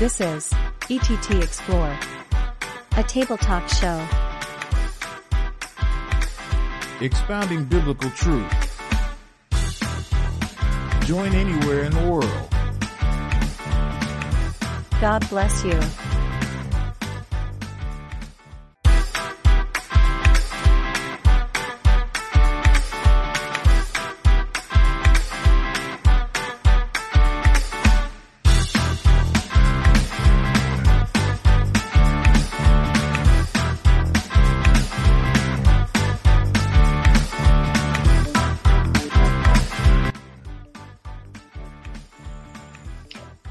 This is ETT Explore, a table talk show. expounding biblical truth. Join anywhere in the world. God bless you.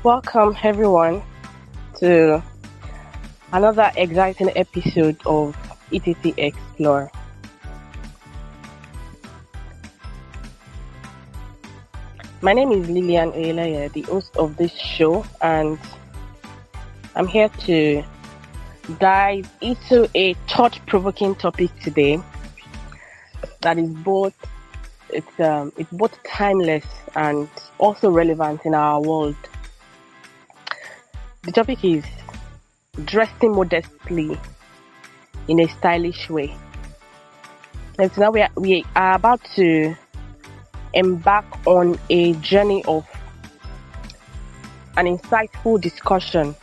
Welcome everyone to another exciting episode of ETT Explore. My name is Lillian Oyeleye, the host of this show, and I'm here to dive into a thought-provoking topic today that is both it's um, it's both timeless and also relevant in our world. The topic is dressing modestly in a stylish way. And so now we are, we are about to embark on a journey of an insightful discussion.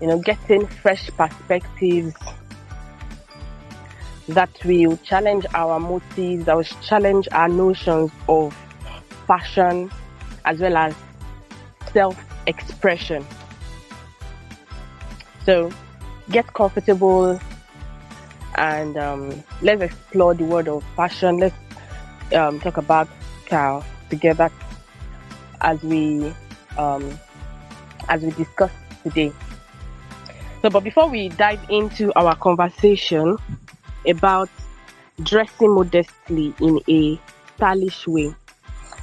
You know, getting fresh perspectives that will challenge our motives, that will challenge our notions of fashion as well as self expression. So get comfortable and um, let's explore the world of fashion. Let's um, talk about style together as we um, as we discuss today. So, but before we dive into our conversation about dressing modestly in a stylish way,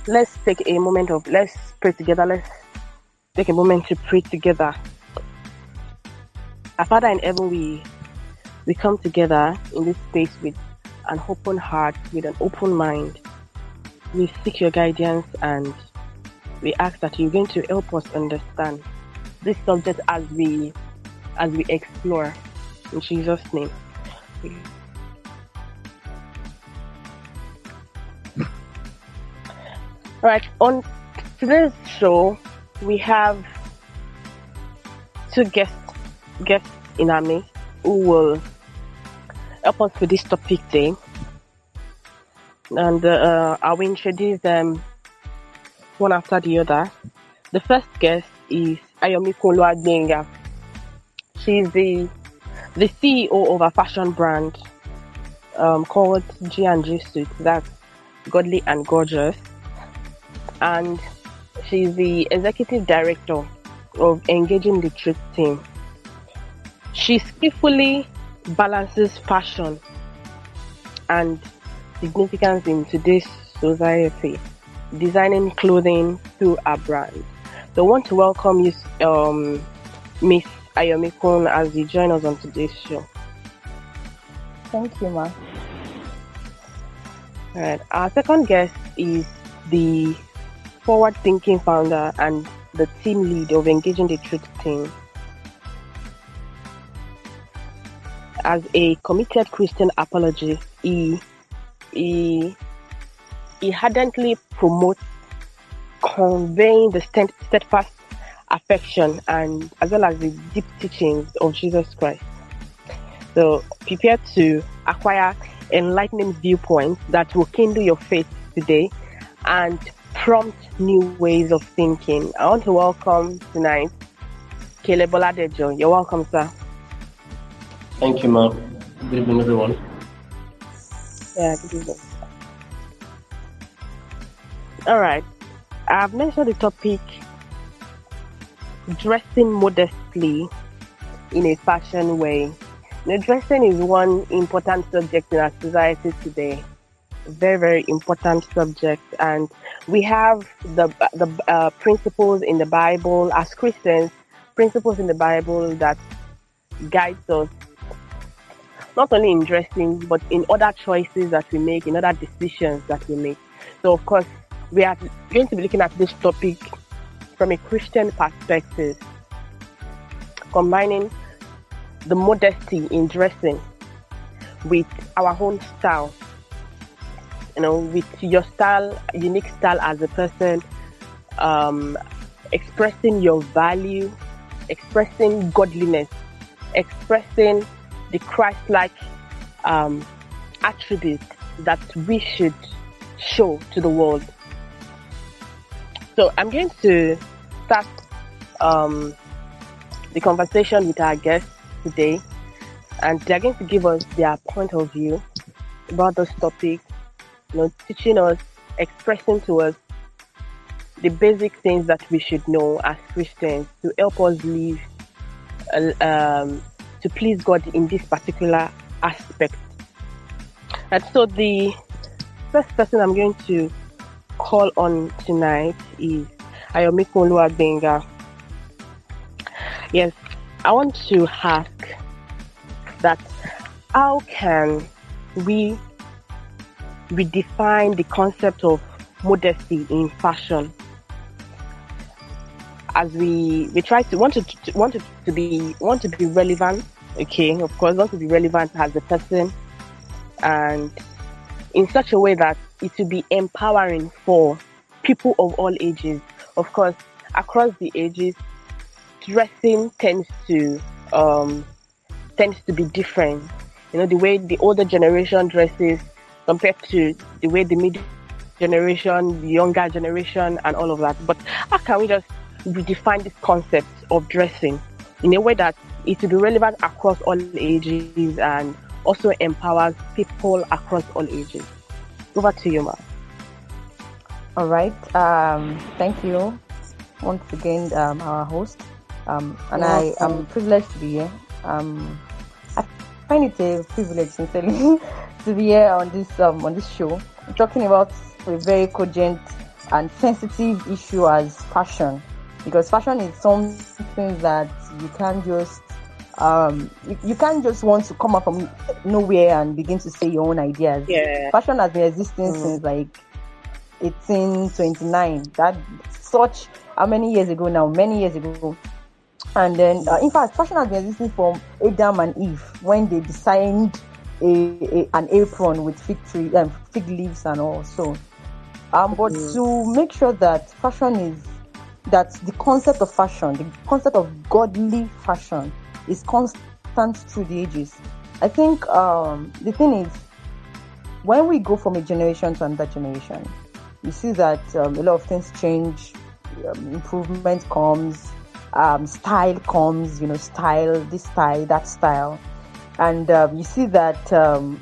let's take a moment of let's pray together. Let's take a moment to pray together. Our Father in heaven, we we come together in this space with an open heart, with an open mind. We seek your guidance and we ask that you're going to help us understand this subject as we as we explore in Jesus' name. All right, on today's show, we have two guests guests in our midst who will help us with this topic today. And uh, I will introduce them one after the other. The first guest is Ayomikun Oluwagbenga. She's the the CEO of a fashion brand um, called G&G Suit. That's Godly and Gorgeous. And she's the executive director of Engaging the Truth team. She skillfully balances fashion and significance in today's society, designing clothing through a brand. So I want to welcome you, um, Miss Ayomikun, as you join us on today's show. Thank you, Ma. All right. Our second guest is the forward-thinking founder and the team lead of Engaging the Truth team. As a committed Christian apologist, he he he ardently promotes conveying the steadfast affection and as well as the deep teachings of Jesus Christ. So prepare to acquire enlightening viewpoints that will kindle your faith today and prompt new ways of thinking. I want to welcome tonight Caleb Oladejo. You're welcome, sir. Thank you, ma'am. Good evening, everyone. Yeah, good evening. All right. I've mentioned the topic dressing modestly in a fashion way. Now, dressing is one important subject in our society today. Very, very important subject, and we have the the uh, principles in the Bible as Christians, principles in the Bible that guides us not only in dressing but in other choices that we make, in other decisions that we make. So, of course, we are going to be looking at this topic from a Christian perspective. combining the modesty in dressing with our own style. You know, with your style, unique style as a person, um, expressing your value, expressing godliness, expressing the Christ-like um, attribute that we should show to the world. So I'm going to start um, the conversation with our guests today, and they're going to give us their point of view about this topic, you know, teaching us, expressing to us the basic things that we should know as Christians to help us live uh, um, to please God in this particular aspect. And so the first person I'm going to call on tonight is Ayomikun Oluwagbenga. Yes, I want to ask that how can we redefine the concept of modesty in fashion. As we we try to want to, to want it to be want to be relevant okay of course want to be relevant as a person. And in such a way that it will be empowering for people of all ages. Of course across the ages dressing tends to um, tends to be different. You know, the way the older generation dresses compared to the way the mid generation, the younger generation, and all of that. But how can we just redefine this concept of dressing in a way that it will be relevant across all ages and also empowers people across all ages? Over to you, Ma. All right. Um, thank you once again, um, our host. Um, and I am privileged to be here. Um, I find it a privilege, sincerely, to be here on this um, on this show, talking about a very cogent and sensitive issue as fashion, because fashion is something that you can't just um, you, you, can't just want to come up from nowhere and begin to say your own ideas. Yeah. Fashion has been existing mm. since like 1829. That such how many years ago now? Many years ago. And then, uh, in fact, fashion has been existing from Adam and Eve when they designed a, a an apron with fig tree um, fig leaves and all. So, um, but mm. to make sure that fashion is that the concept of fashion, the concept of godly fashion, is constant through the ages. I think um, the thing is, when we go from a generation to another generation, you see that um, a lot of things change, um, improvement comes, um, style comes, you know, style, this style, that style. And um, you see that, um,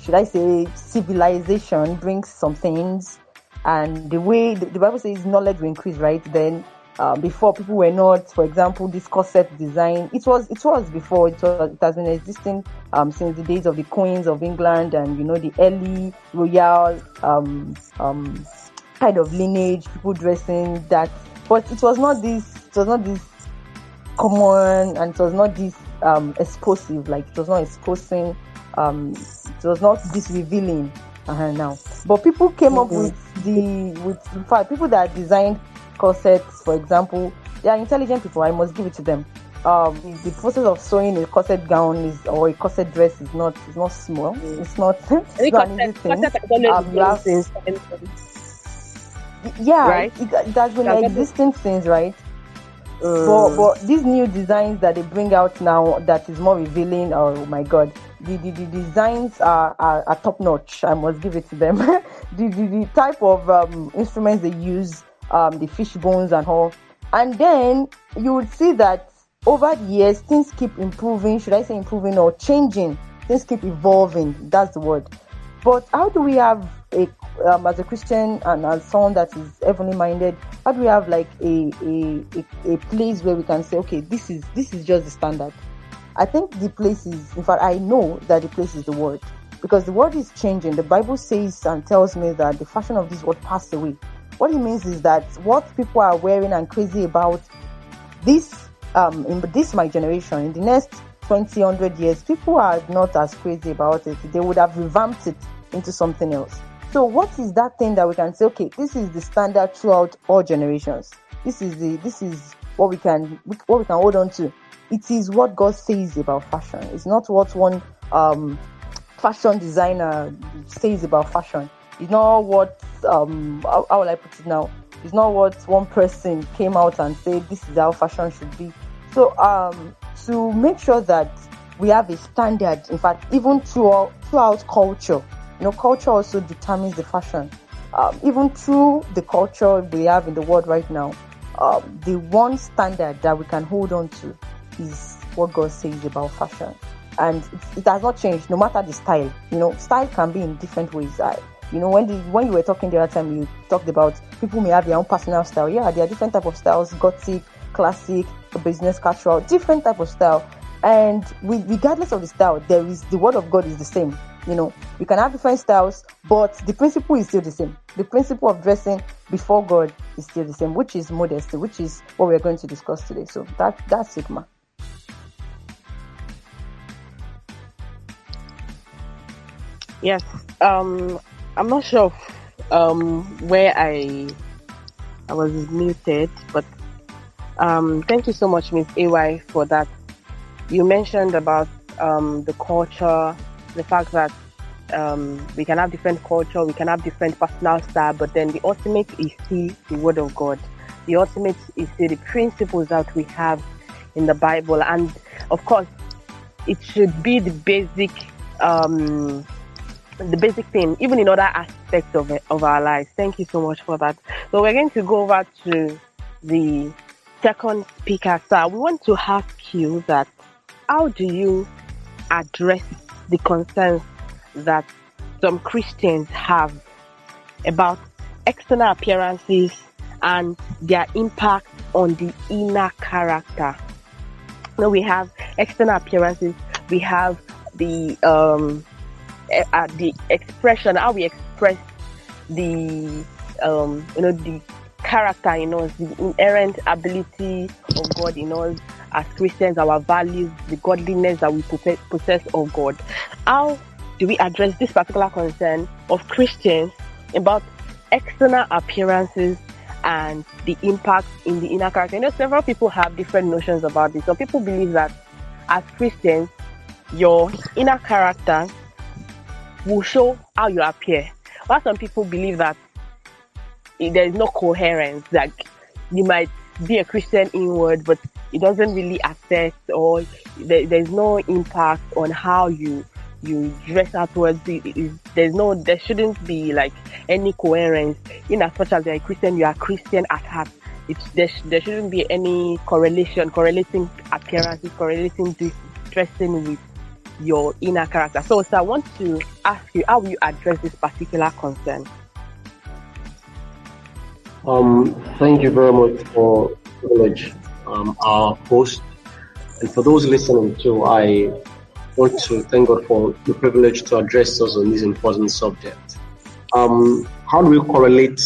should I say, civilization brings some things. And the way the, the Bible says knowledge will increase, right? Then uh, before people were not, for example, this corset design. It was it was before it was it has been existing um, since the days of the queens of England and you know the early royal um, um, kind of lineage, people dressing that. But it was not this it was not this common and it was not this um, explosive, like it was not exposing, um, it was not this revealing uh, now. But people came mm-hmm. up with the, with, in fact, people that designed corsets, for example, they are intelligent people, I must give it to them. Um, the process of sewing a corset gown is or a corset dress is not is not small. Mm. It's not, it's not an easy thing. Um, have, yeah, right? it, it has been existing things, right? Uh, but, but these new designs that they bring out now that is more revealing, oh my god, the, the, the designs are, are, are top notch. I must give it to them. the, the, the type of um, instruments they use, um, the fish bones and all. And then you would see that over the years, things keep improving. Should I say improving or changing? Things keep evolving. That's the word. But how do we have a um, as a Christian and as someone that is heavenly minded, how do we have like a, a, a, a place where we can say, okay, this is this is just the standard? I think the place is, in fact, I know that the place is the word because the word is changing. The Bible says and tells me that the fashion of this world passed away. What it means is that what people are wearing and crazy about this, um, in this my generation, in the next 20, 100 years, people are not as crazy about it. They would have revamped it into something else. So what is that thing that we can say, okay, this is the standard throughout all generations. This is the this is what we can what we can hold on to. It is what God says about fashion. It's not what one um, fashion designer says about fashion. It's not what um, how, how will I put it now? It's not what one person came out and said this is how fashion should be. So um, to make sure that we have a standard, in fact, even throughout, throughout culture, you know, culture also determines the fashion. Um, even through the culture we have in the world right now, um, the one standard that we can hold on to is what God says about fashion. And it, has not changed, no matter the style. You know, style can be in different ways. I, you know, when the, when you were talking the other time, you talked about people may have their own personal style. Yeah, there are different type of styles: gothic, classic, business casual, different type of style. And regardless of the style, there is the word of God is the same. You know, you can have different styles, but the principle is still the same. The principle of dressing before God is still the same, which is modesty, which is what we're going to discuss today. So that that's Sigma. Yes. Um, I'm not sure if, um, where I I was muted, but um, thank you so much, Miss AY, for that. You mentioned about um, the culture, the fact that um, we can have different culture, we can have different personal style, but then the ultimate is still the Word of God. The ultimate is still the principles that we have in the Bible, and of course, it should be the basic um, the basic thing, even in other aspects of it, of our lives. Thank you so much for that. So we're going to go over to the second speaker. So we want to ask you that how do you address the concerns that some Christians have about external appearances and their impact on the inner character? Now we have external appearances, we have the um, uh, the expression, how we express the um, you know the character in us, the inherent ability of God in us as Christians, our values, the godliness that we possess of God. How do we address this particular concern of Christians about external appearances and the impact in the inner character? You know, several people have different notions about this. Some people believe that as Christians, your inner character will show how you appear. While some people believe that there is no coherence, like you might be a Christian inward, but it doesn't really affect or there, there's no impact on how you you dress outwards. there's no, there shouldn't be like any coherence in as much as you're a Christian, you are Christian at heart. It's, there, there shouldn't be any correlation, correlating appearances, correlating dressing with your inner character. So, so I want to ask you how will you address this particular concern? Um, thank you very much for privilege, um, our host. And for those listening too, I want to thank God for the privilege to address us on this important subject. Um, how do we correlate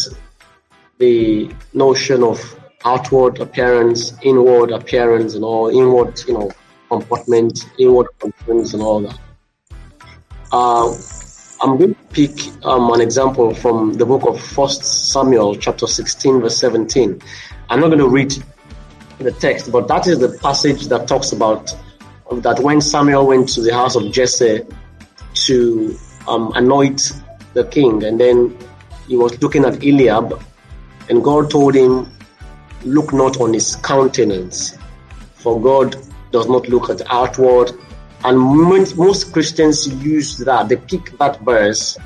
the notion of outward appearance, inward appearance, and all inward, you know, comportment, inward concerns, and all that. Uh, I'm going to pick um, an example from the book of First Samuel, chapter 16, verse 17. I'm not going to read the text, but that is the passage that talks about that when Samuel went to the house of Jesse to um, anoint the king, and then he was looking at Eliab, and God told him, Look not on his countenance, for God does not look at outward. And most Christians use that, they pick that verse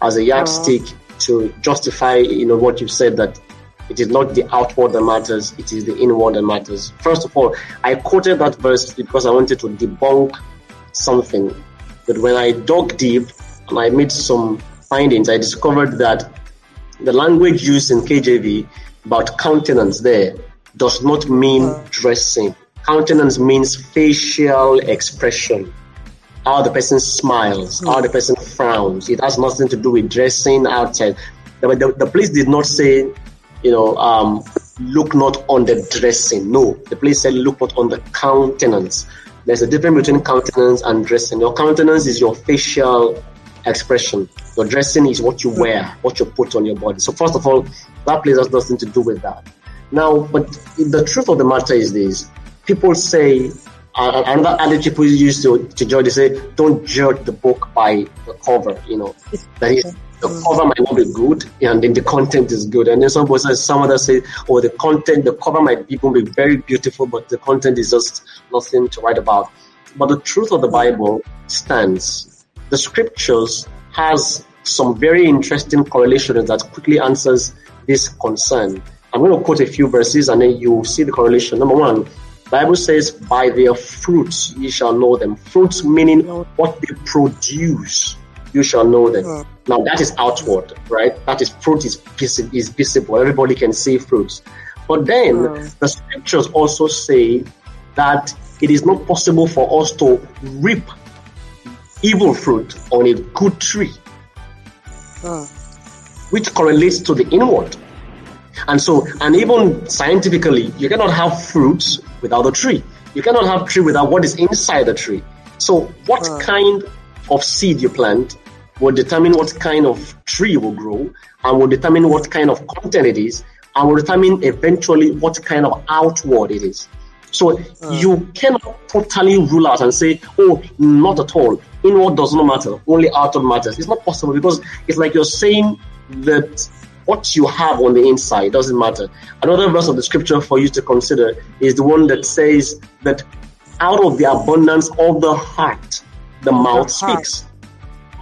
as a yardstick oh. to justify, you know, what you've said that it is not the outward that matters, it is the inward that matters. First of all, I quoted that verse because I wanted to debunk something. But when I dug deep and I made some findings, I discovered that the language used in KJV about countenance there does not mean dressing. Countenance means facial expression. How the person smiles, how the person frowns. It has nothing to do with dressing outside. The, the, the place did not say, you know, um, look not on the dressing. No, the police said look not on the countenance. There's a difference between countenance and dressing. Your countenance is your facial expression. Your dressing is what you wear, what you put on your body. So first of all, that place has nothing to do with that. Now, but the truth of the matter is this: people say uh, another adage people use to, to judge. They say, "Don't judge the book by the cover." You know, that is the cover might not be good, and then the content is good. And then some people say, some others say, "Oh, the content, the cover might even be very beautiful, but the content is just nothing to write about." But the truth of the Bible stands. The scriptures has some very interesting correlations that quickly answers this concern. I'm going to quote a few verses and then you see the correlation. Number one, Bible says, by their fruits ye shall know them. Fruits meaning what they produce, you shall know them. Mm. Now that is outward, right? That is fruit is, is visible. Everybody can see fruits. But then mm. the scriptures also say that it is not possible for us to reap evil fruit on a good tree, mm. which correlates to the inward. And so, and even scientifically, you cannot have fruits without a tree. You cannot have tree without what is inside the tree. So, what uh. kind of seed you plant will determine what kind of tree will grow and will determine what kind of content it is and will determine eventually what kind of outward it is. So uh. you cannot totally rule out and say, oh, not at all. Inward does not matter. Only outward matters. It's not possible because it's like you're saying that what you have on the inside doesn't matter. Another verse of the scripture for you to consider is the one that says that out of the abundance of the heart, the mouth speaks.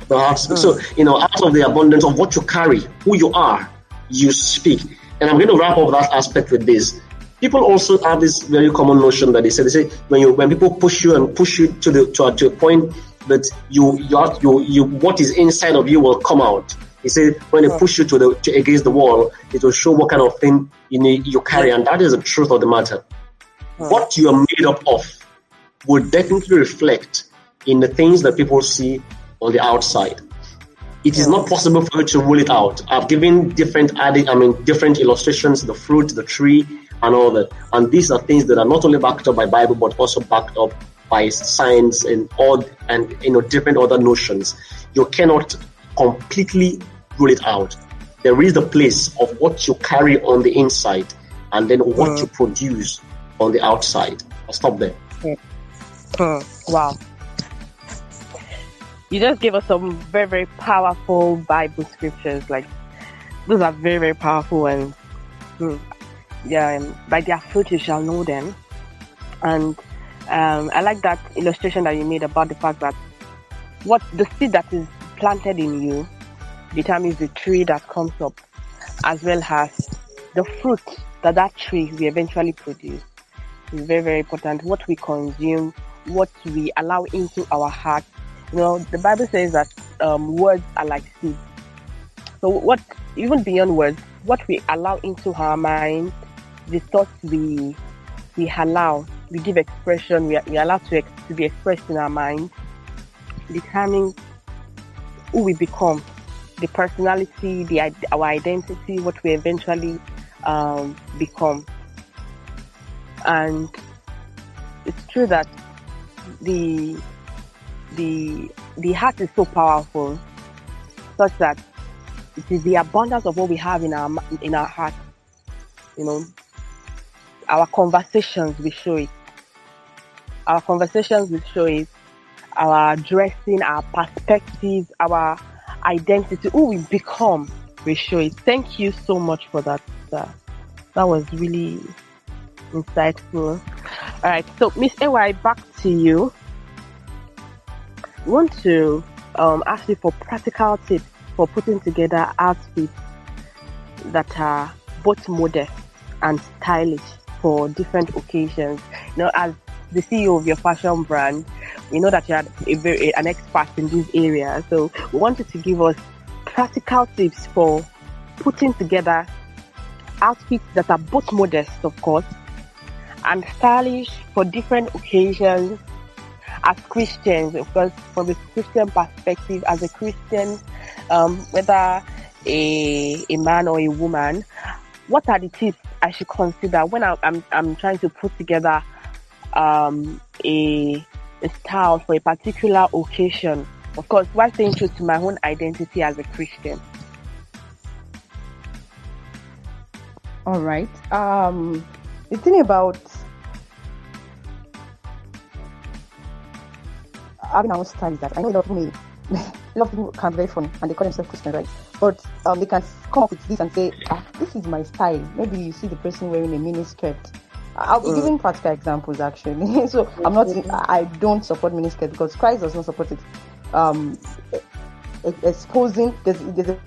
The heart speaks. So, you know, out of the abundance of what you carry, who you are, you speak. And I'm going to wrap up that aspect with this. People also have this very common notion that they say, they say when you when people push you and push you to the to, a, to a point that you you, are, you you what is inside of you will come out. He said, when they push you to the to, against the wall, it will show what kind of thing you need, you carry, and that is the truth of the matter. What you are made up of will definitely reflect in the things that people see on the outside. It is not possible for you to rule it out. I've given different added, I mean, different illustrations, the fruit, the tree, and all that. And these are things that are not only backed up by Bible, but also backed up by science and all, and you know, different other notions. You cannot completely rule it out. There is the place of what you carry on the inside and then what mm. you produce on the outside. I'll stop there. Mm. Mm. Wow. You just gave us some very, very powerful Bible scriptures. Like, those are very, very powerful and mm, yeah, and by their fruit you shall know them. And um, I like that illustration that you made about the fact that what the seed that is planted in you determines the tree that comes up, as well as the fruit that that tree will eventually produce. It's very, very important. What we consume, what we allow into our heart. You know, the Bible says that um, words are like seeds. So what, even beyond words, what we allow into our mind, the thoughts we we allow, we give expression, we, we allow to, to be expressed in our mind, determines who we become the personality, the our identity, what we eventually um, become. And it's true that the the the heart is so powerful, such that it is the abundance of what we have in our in our heart. You know, our conversations we show it. Our conversations will show it. Our dressing, our perspectives, our identity, who we become, we show it. Thank you so much for that. That was really insightful. All right, so Miss AY, back to you. I want to um, ask you for practical tips for putting together outfits that are both modest and stylish for different occasions. You know, as the CEO of your fashion brand, we know that you are a very, an expert in this area. So we wanted to give us practical tips for putting together outfits that are both modest, of course, and stylish for different occasions as Christians, of course, from a Christian perspective, as a Christian, um, whether a, a man or a woman, what are the tips I should consider when I, I'm, I'm trying to put together um, a a style for a particular occasion. Of course, while staying true to my own identity as a Christian. All right. Um, the thing about having our own style is that I know a lot of people may, a lot of people can be very funny and they call themselves Christian, right? But um, they can come up with this and say, ah, this is my style. Maybe you see the person wearing a mini skirt. I'll be giving practical examples actually. so I'm not, I don't support mini skirt because Christ does not support it. Um, exposing, there's, there's a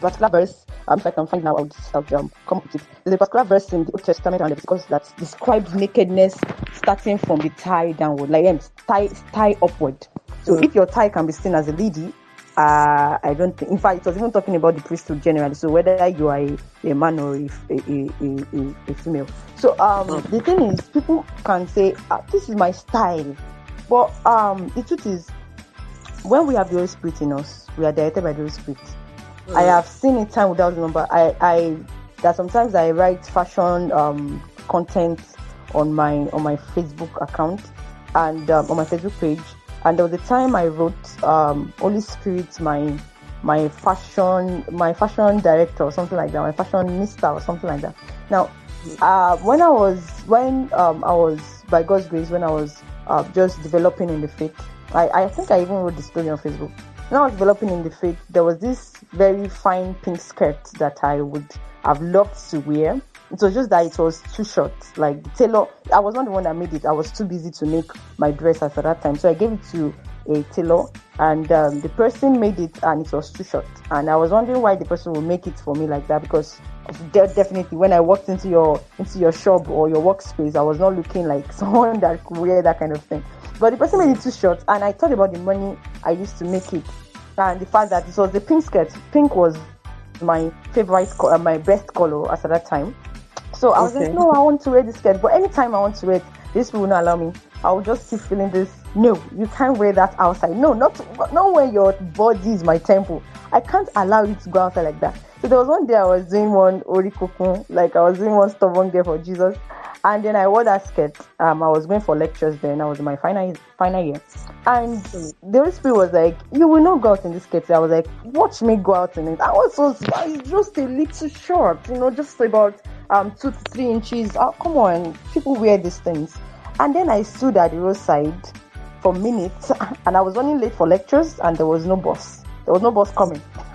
particular verse, um, if I can find now, I'll just I'll, um, come up with it. There's a particular verse in the Old Testament and Leviticus that describes nakedness starting from the thigh downward, like um, thigh, thigh upward. So if your thigh can be seen as a lady, uh, I don't think, in fact, it was even talking about the priesthood generally. So whether you are a, a man or a, a, a, female. So um, the thing is, people can say, ah, this is my style. But um, the truth is, when we have the Holy Spirit in us, we are directed by the Holy Spirit. I have seen it time without number. I, I that sometimes I write fashion um, content on my on my Facebook account and um, on my Facebook page. And there was a time I wrote um, Holy Spirit, my my fashion my fashion director or something like that, my fashion minister or something like that. Now, uh, when I was when um, I was by God's grace when I was uh, just developing in the faith, I, I think I even wrote the story on Facebook. When I was developing in the faith, there was this very fine pink skirt that I would have loved to wear. It was just that it was too short. Like the tailor, I was not the one that made it. I was too busy to make my dress at that time. So I gave it to a tailor, and um, the person made it, and it was too short. And I was wondering why the person would make it for me like that because definitely when I walked into your into your shop or your workspace, I was not looking like someone that could wear that kind of thing. But the person made it too short, and I thought about the money I used to make it, and the fact that it was the pink skirt. Pink was my favorite, uh, my best color at that time. So I was Okay. like, no, I want to wear this skirt. But anytime I want to wear it, this will not allow me. I will just keep feeling this. No, you can't wear that outside. No, not not when your body is my temple. I can't allow you to go outside like that. So there was one day I was doing one orikunkun, like I was doing one stubborn girl for Jesus, and then I wore that skirt. Um, I was going for lectures then. I was in my final final year, and the Spirit was like, "You will not go out in this skirt." I was like, "Watch me go out in it." I was so just a little short, you know, just about um two to three inches. Oh, come on, people wear these things. And then I stood at the roadside for minutes, and I was running late for lectures, and there was no bus. There was no bus coming.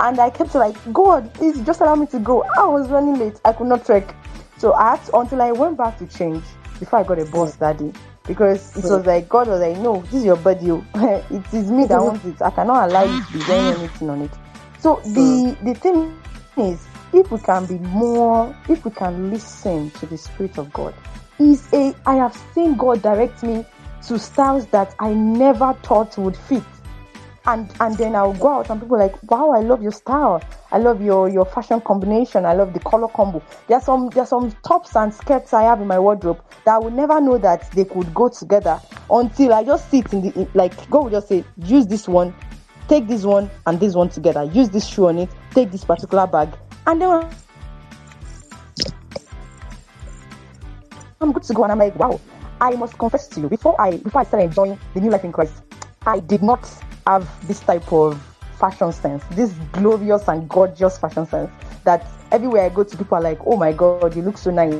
and I kept like, God, please just allow me to go. I was running late. I could not trek. So I had to, until I went back to change before I got a bus that day. Because it was hmm. like God was like, No, this is your body. oh. it is me that hmm. wants it. I cannot allow you to be wearing hmm. anything on it. So the the thing is if we can be more if we can listen to the Spirit of God, is a I have seen God direct me to styles that I never thought would fit and and then I'll go out and people like, wow, I love your style. I love your your fashion combination. I love the color combo. There's some there's some tops and skirts I have in my wardrobe that I would never know that they could go together until I just sit in the like God will just say, use this one, take this one and this one together. Use this shoe on it, take this particular bag, and then I'm good to go. And I'm like, wow, I must confess to you, before I before I started enjoying the new life in Christ, I did not have this type of fashion sense, this glorious and gorgeous fashion sense that everywhere I go to people are like, oh my god, you look so nice.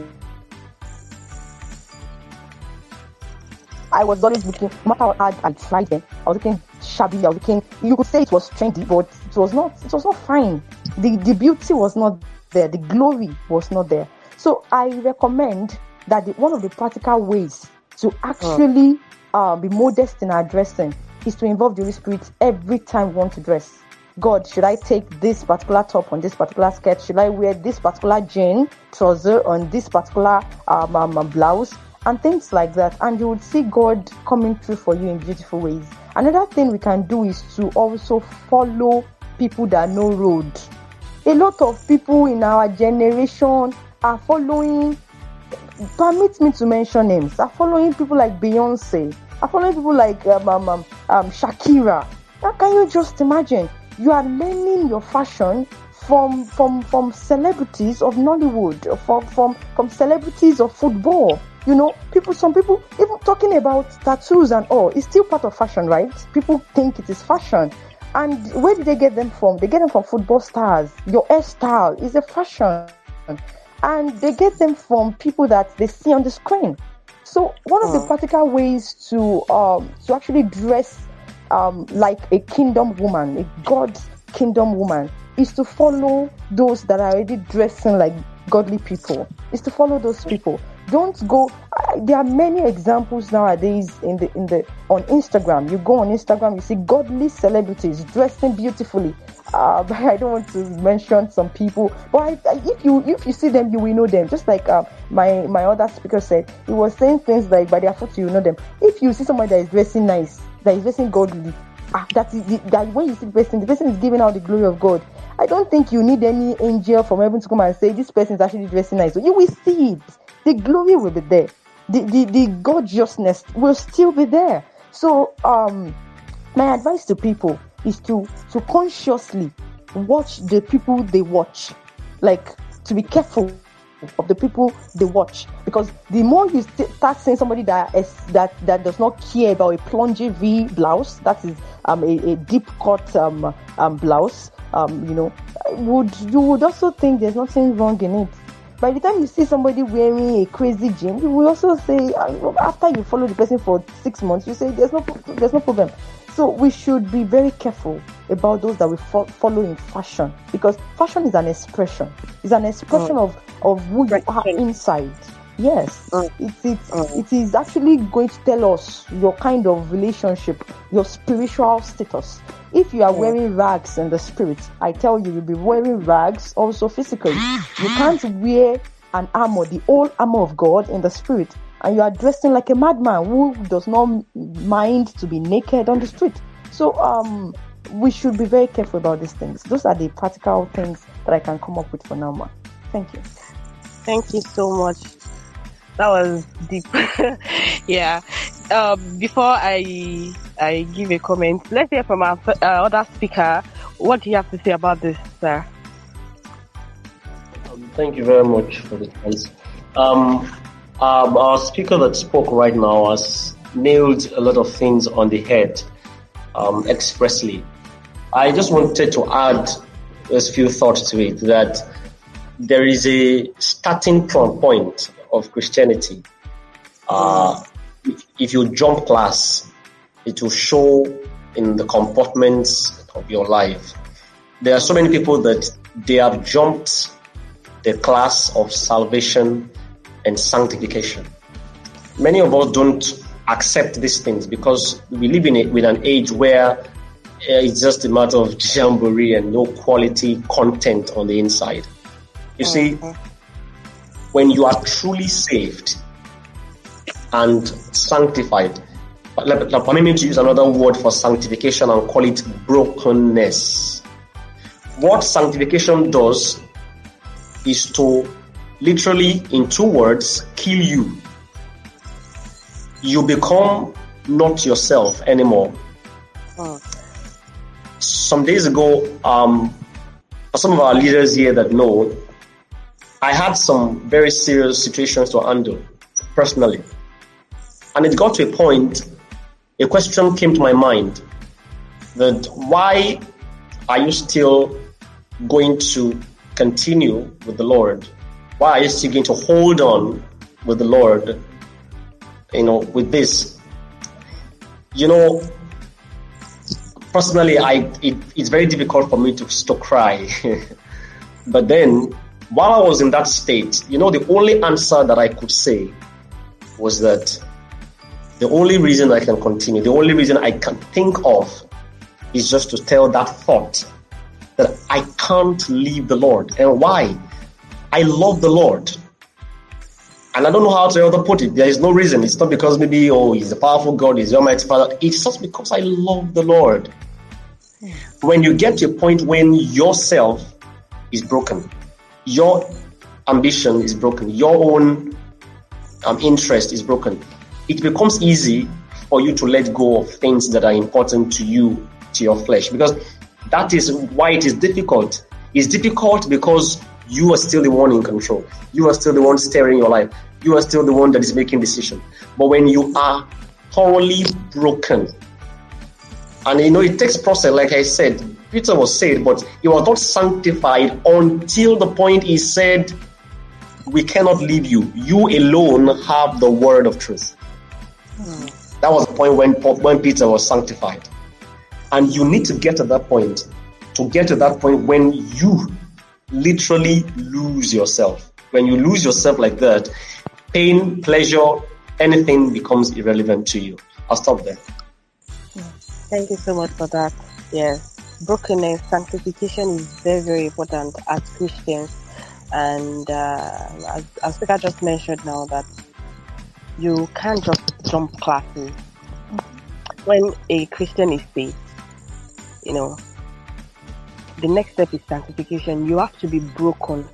I was always looking, no matter how hard I tried them, I was looking shabby, I was looking, you could say it was trendy, but it was not, it was not fine. The, the beauty was not there, the glory was not there. So I recommend that the, one of the practical ways to actually uh, be modest in our dressing is to involve the Holy Spirit every time we want to dress. God, should I take this particular top on this particular skirt? Should I wear this particular jean trouser on this particular um, um, um, blouse? And things like that. And you would see God coming through for you in beautiful ways. Another thing we can do is to also follow people that know road. A lot of people in our generation are following permit me to mention names. Are following people like Beyonce. Are following people like um, um, Shakira. Now, can you just imagine? You are learning your fashion from from from celebrities of Nollywood, from from from celebrities of football. You know, people. Some people even talking about tattoos and all. It's still part of fashion, right? People think it is fashion. And where did they get them from? They get them from football stars. Your hairstyle is a fashion. And they get them from people that they see on the screen. So one of the practical ways to um, to actually dress um, like a kingdom woman, a God's kingdom woman, is to follow those that are already dressing like godly people. Is to follow those people. Don't go. Uh, there are many examples nowadays in the in the on Instagram. You go on Instagram, you see godly celebrities dressing beautifully. Uh, I don't want to mention some people. But I, I, if you if you see them, you will know them. Just like uh, my my other speaker said, he was saying things like by their foot you know them. If you see somebody that is dressing nice, that is dressing godly, ah, that is the, that when you see the person, the person is giving out the glory of God. I don't think you need any angel from heaven to come and say this person is actually dressing nice. So you will see it. The glory will be there. The, the, the gorgeousness will still be there. So um my advice to people is to to consciously watch the people they watch. Like to be careful of the people they watch because the more you st- start seeing somebody that is that that does not care about a plungy V blouse, that is um a, a deep cut um, um blouse, um you know, would you would also think there's nothing wrong in it. By the time you see somebody wearing a crazy jean, you will also say uh, after you follow the person for six months, you say there's no there's no problem. So we should be very careful about those that we fo- follow in fashion because fashion is an expression. It's an expression of, of who you are inside. Yes, Mm. it's it's Mm. it is actually going to tell us your kind of relationship, your spiritual status. If you are wearing rags in the spirit, I tell you, you'll be wearing rags also physically. You can't wear an armor, the whole armor of God in the spirit, and you are dressing like a madman who does not mind to be naked on the street. So, um, we should be very careful about these things. Those are the practical things that I can come up with for now, ma. Thank you. Thank you so much. That was deep. yeah. Um, before I I give a comment, let's hear from our uh, other speaker. What do you have to say about this, sir? Um, thank you very much for the chance. Um, um, our speaker that spoke right now has nailed a lot of things on the head um, expressly. I just wanted to add a few thoughts to it that there is a starting point of Christianity. Uh, if, if you jump class, it will show in the comportments of your life. There are so many people that they have jumped the class of salvation and sanctification. Many of us don't accept these things because we live in it with an age where uh, it's just a matter of jamboree and no quality content on the inside. You see, when you are truly saved and sanctified, but permit me to use another word for sanctification and call it brokenness. What sanctification does is to literally, in two words, kill you. You become not yourself anymore. Some days ago, um, for some of our leaders here that know, I had some very serious situations to handle personally. And it got to a point, a question came to my mind that why are you still going to continue with the Lord? Why are you going to hold on with the Lord? You know, with this. You know, personally, I it, it's very difficult for me to to cry. but then, while I was in that state, you know, the only answer that I could say was that the only reason I can continue, the only reason I can think of, is just to tell that thought that I can't leave the Lord. And why? I love the Lord. And I don't know how to other put it. There is no reason. It's not because maybe, oh, he's a powerful God, he's the Almighty Father. It's just because I love the Lord. When you get to a point when yourself is broken, your ambition is broken, your own um, interest is broken, it becomes easy for you to let go of things that are important to you, to your flesh. Because that is why it is difficult. It's difficult because you are still the one in control. You are still the one steering your life. You are still the one that is making decision. But when you are thoroughly broken, And you know, it takes process, like I said, Peter was saved, but he was not sanctified until the point he said, We cannot leave you. You alone have the word of truth. Hmm. That was the point when, when Peter was sanctified. And you need to get to that point to get to that point when you literally lose yourself. When you lose yourself like that, pain, pleasure, anything becomes irrelevant to you. I'll stop there. Thank you so much for that. Yes. Brokenness, sanctification is very, very important as Christians. And uh, as, as just mentioned now that you can't just jump classes. When a Christian is saved, you know, the next step is sanctification. You have to be broken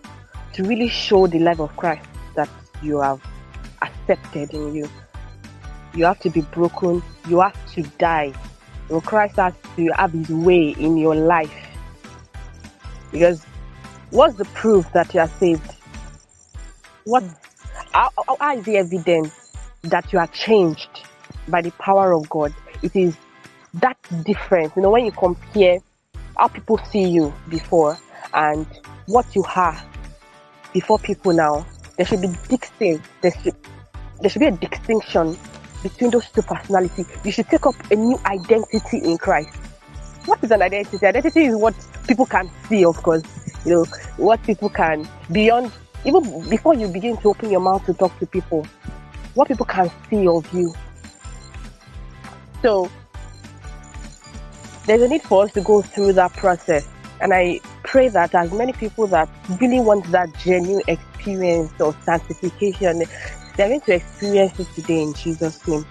to really show the life of Christ that you have accepted in you. You have to be broken. You have to die. You Christ has to have his way in your life. Because what's the proof that you are saved? What hmm. how, how is the evidence that you are changed by the power of God? It is that difference. You know, when you compare how people see you before and what you are before people now, there should be distinct. There should there should be a distinction between those two personalities. You should take up a new identity in Christ. What is an identity? Identity is what people can see, of course. You know, what people can beyond even before you begin to open your mouth to talk to people, what people can see of you. So there's a need for us to go through that process. And I pray that as many people that really want that genuine experience of sanctification, they're going to experience it today in Jesus' name.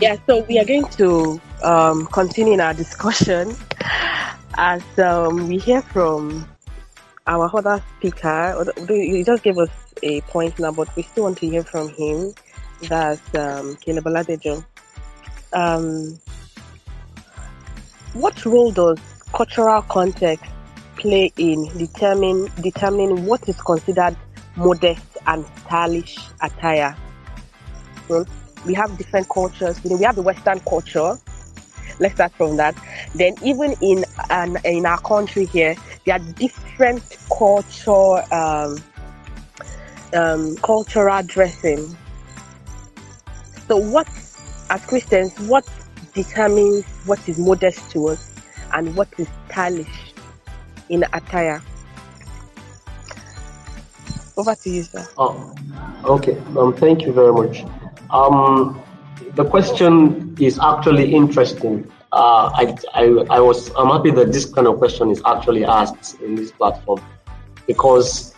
Yeah, so we are going to um, continue in our discussion as um, we hear from our other speaker. He just gave us a point now, but we still want to hear from him. That's um, Caleb. Um, what role does cultural context play in determining determining what is considered modest and stylish attire? We have different cultures. You know, we have the Western culture. Let's start from that. Then, even in an, in our country here, there are different culture um, um, cultural dressing. So, what as Christians, what determines what is modest to us and what is stylish in attire. Over to you, sir. Oh, okay. Um, thank you very much. Um, the question is actually interesting. Uh, I, I, I was, I'm happy that this kind of question is actually asked in this platform because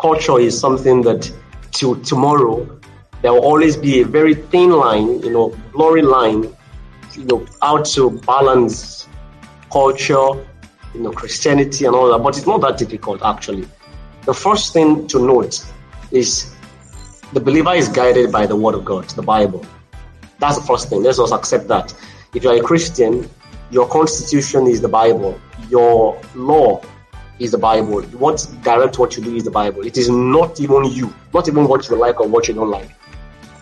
culture is something that till tomorrow there will always be a very thin line, you know, blurry line you know, how to balance culture, you know, Christianity and all that. But it's not that difficult actually. The first thing to note is the believer is guided by the word of God, the Bible. That's the first thing. Let's just accept that. If you're a Christian, your constitution is the Bible. Your law is the Bible. What directs what you do is the Bible. It is not even you, not even what you like or what you don't like.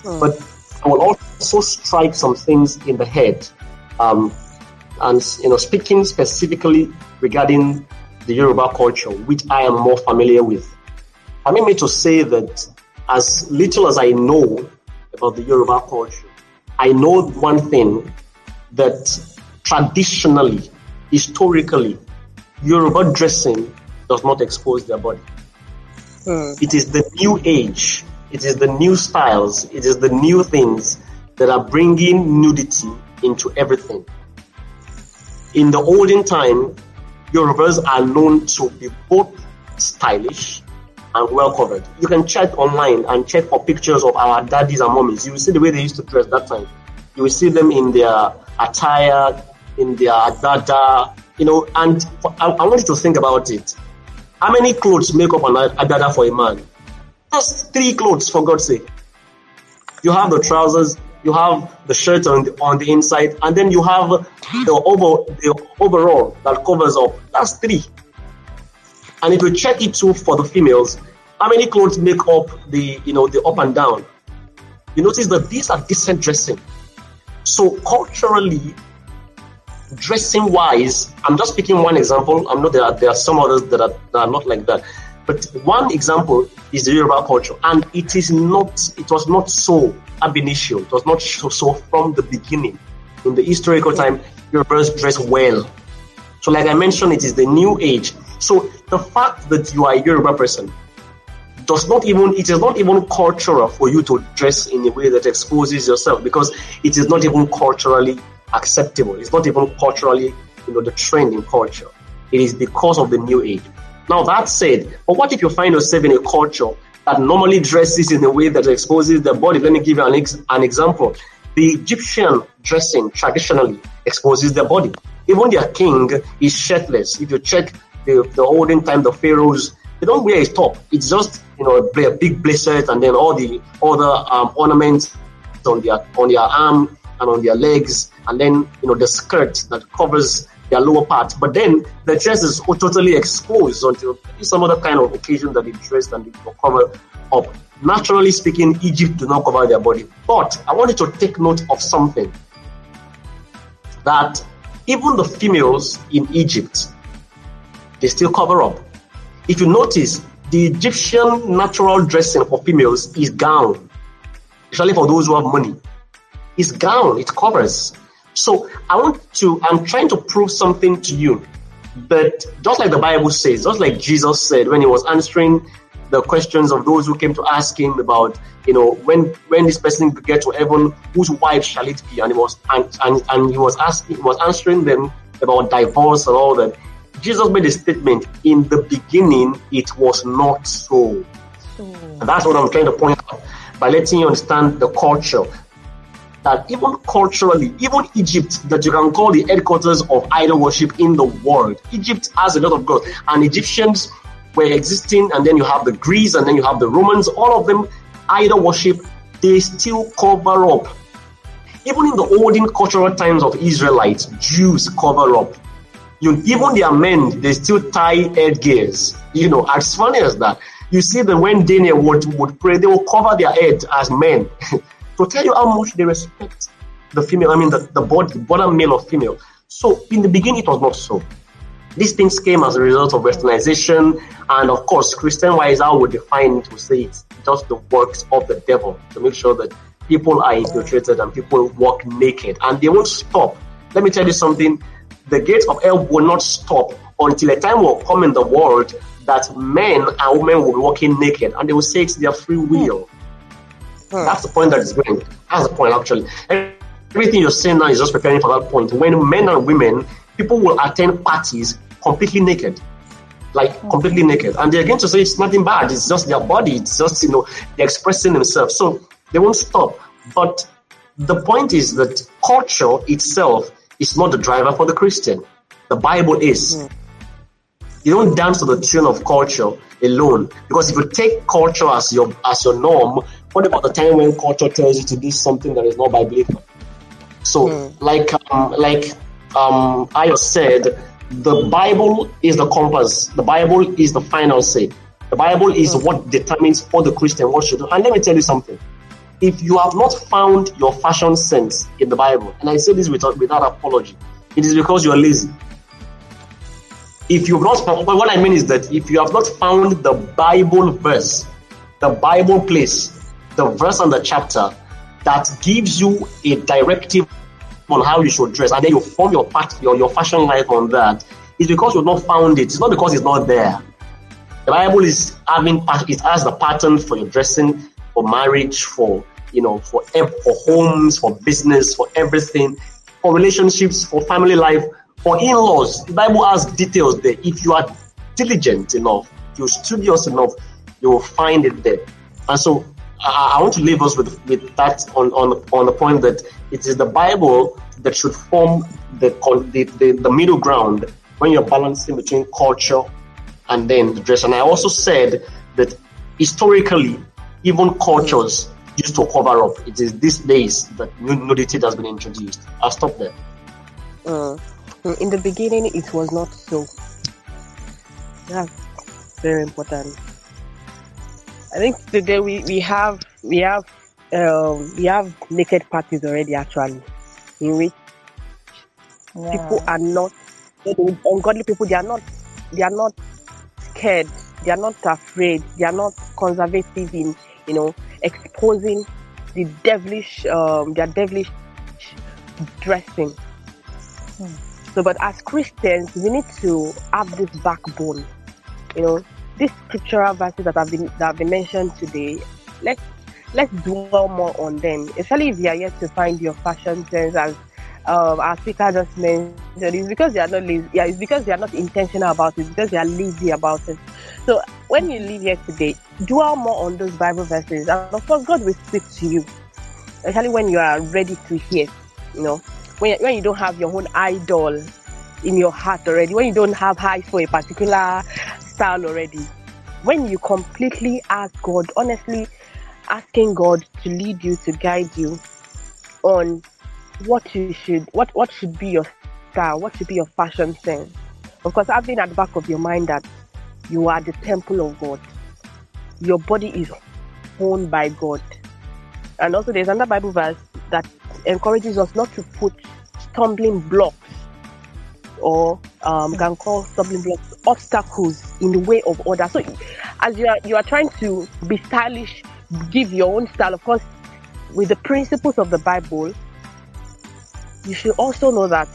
Hmm. But I will also strike some things in the head. Um, and you know, speaking specifically regarding the Yoruba culture, which I am more familiar with, permit me to say that as little as I know about the Yoruba culture, I know one thing that traditionally, historically, Yoruba dressing does not expose their body. Hmm. It is the new age it is the new styles, it is the new things that are bringing nudity into everything. In the olden time, Yorubas are known to be both stylish and well covered. You can check online and check for pictures of our daddies and mummies. You will see the way they used to dress that time. You will see them in their attire, in their agbada, you know, and I, I want you to think about it. How many clothes make up an agbada for a man? Just three clothes, for God's sake. You have the trousers, you have the shirt on the, on the inside, and then you have the over the overall that covers up. That's three. And if you check it too for the females, how many clothes make up the you know the up and down? You notice that these are decent dressing. So culturally, dressing wise, I'm just picking one example. I'm not there. Are, there are some others that are, that are not like that. But one example is the Yoruba culture, and it is not. It was not so ab initio. It was not so, so from the beginning. In the historical time, Yorubas dress well. So, like I mentioned, it is the new age. So, the fact that you are a Yoruba person does not even it is not even cultural for you to dress in a way that exposes yourself because it is not even culturally acceptable. It's not even culturally, you know, the trend in culture. It is because of the new age. Now that said, but what if you find yourself in a culture that normally dresses in a way that exposes the body? Let me give you an, ex- an example. The Egyptian dressing traditionally exposes the body. Even their king is shirtless. If you check the, the olden time, the pharaohs, they don't wear a top. It's just you know a big bracelet and then all the other um, ornaments on their on their arm and on their legs, and then you know the skirt that covers their lower part. But then the dress is totally exposed until some other kind of occasion that they dress and they cover up. Naturally speaking, Egypt do not cover their body. But I wanted to take note of something that even the females in Egypt, they still cover up. If you notice, the Egyptian natural dressing for females is gown, especially for those who have money. It's gown, it covers. So I want to, I'm trying to prove something to you. But just like the Bible says, just like Jesus said when he was answering the questions of those who came to ask him about, you know, when when this person get to heaven, whose wife shall it be? And he was and, and, and he was asking, he was answering them about divorce and all that. Jesus made a statement, in the beginning it was not so. And that's what I'm trying to point out by letting you understand the culture. That even culturally, even Egypt, that you can call the headquarters of idol worship in the world, Egypt has a lot of gods, and Egyptians were existing, and then you have the Greeks, and then you have the Romans, all of them idol worship, they still cover up. Even in the olden cultural times of Israelites, Jews cover up. You even their men, they still tie headgears. You know, as funny as that. You see that when Daniel would, would pray, they will cover their head as men to tell you how much they respect the female, I mean the, the body, bottom male or female. So in the beginning it was not so. These things came as a result of westernization, and of course, Christian wise, I would define it to say it's just the works of the devil to make sure that people are infiltrated and people walk naked, and they won't stop. Let me tell you something the gates of hell will not stop until a time will come in the world that men and women will be walking naked and they will say it's their free will. Hmm. That's the point that is going. That's the point actually. Everything you're saying now is just preparing for that point. When men and women, people will attend parties completely naked. Like hmm. completely naked. And they're going to say it's nothing bad, it's just their body, it's just, you know, they're expressing themselves. So they won't stop. But the point is that culture itself is not the driver for the Christian. The Bible is. Mm. You don't dance to the tune of culture alone. Because if you take culture as your as your norm, what about the time when culture tells you to do something that is not biblical? So, mm. like um, like um, I said, the Bible is the compass. The Bible is the final say. The Bible is mm. what determines for the Christian what should do. And let me tell you something if you have not found your fashion sense in the Bible, and I say this without, without apology, it is because you are lazy. If you've not what I mean is that if you have not found the Bible verse, the Bible place, the verse and the chapter that gives you a directive on how you should dress, and then you form your part, your, your fashion life on that, it's because you've not found it. It's not because it's not there. The Bible is having it has the pattern for your dressing, for marriage, for you know, for for homes, for business, for everything, for relationships, for family life, for in-laws. The Bible has details there. If you are diligent enough, you're studious enough, you will find it there. And so I, want to leave us with, with that on, on, on the point that it is the Bible that should form the, the, the, the middle ground when you're balancing between culture and then the dress. And I also said that historically, even cultures used to cover up. It is these days that nudity has been introduced. I'll stop there. Uh, in the beginning, it was not so. That's very important. I think today we, we have we have um, we have naked parties already actually, in which Yeah. people are not ungodly people. They are not. They are not scared. They are not afraid. They are not conservative in you know exposing the devilish um, their devilish dressing. Hmm. So, but as Christians, we need to have this backbone. You know, these scriptural verses that have been that have been mentioned today. Let's let's dwell more on them, especially if you are yet to find your fashion sense as um, our speaker just mentioned. It's because they are not lazy. Yeah, it's because they are not intentional about it. Because they are lazy about it. So when you leave here today, dwell more on those Bible verses, and of course, God will speak to you, especially when you are ready to hear. You know, when when you don't have your own idol in your heart already, when you don't have high for a particular style already, when you completely ask God, honestly, asking God to lead you, to guide you on what you should, what what should be your style, what should be your fashion sense. Of course, having at the back of your mind that you are the temple of God, your body is owned by God, and also there's another Bible verse that encourages us not to put stumbling blocks or um, can call stumbling blocks obstacles in the way of others. So, as you are you are trying to be stylish, give your own style, of course, with the principles of the Bible, you should also know that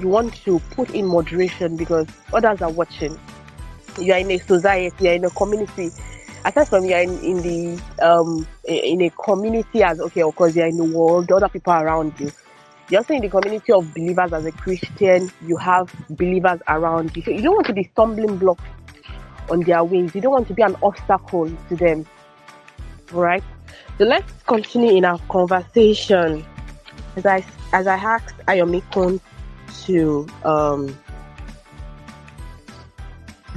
you want to put in moderation because others are watching. You are in a society, you are in a community. Aside from you are in, in the um in a community as okay, of course you are in the world, other people around you. You're also in the community of believers as a Christian, you have believers around you. So you don't want to be stumbling blocks on their ways. You don't want to be an obstacle to them. Right. So let's continue in our conversation. As I as I asked Ayomikun to um,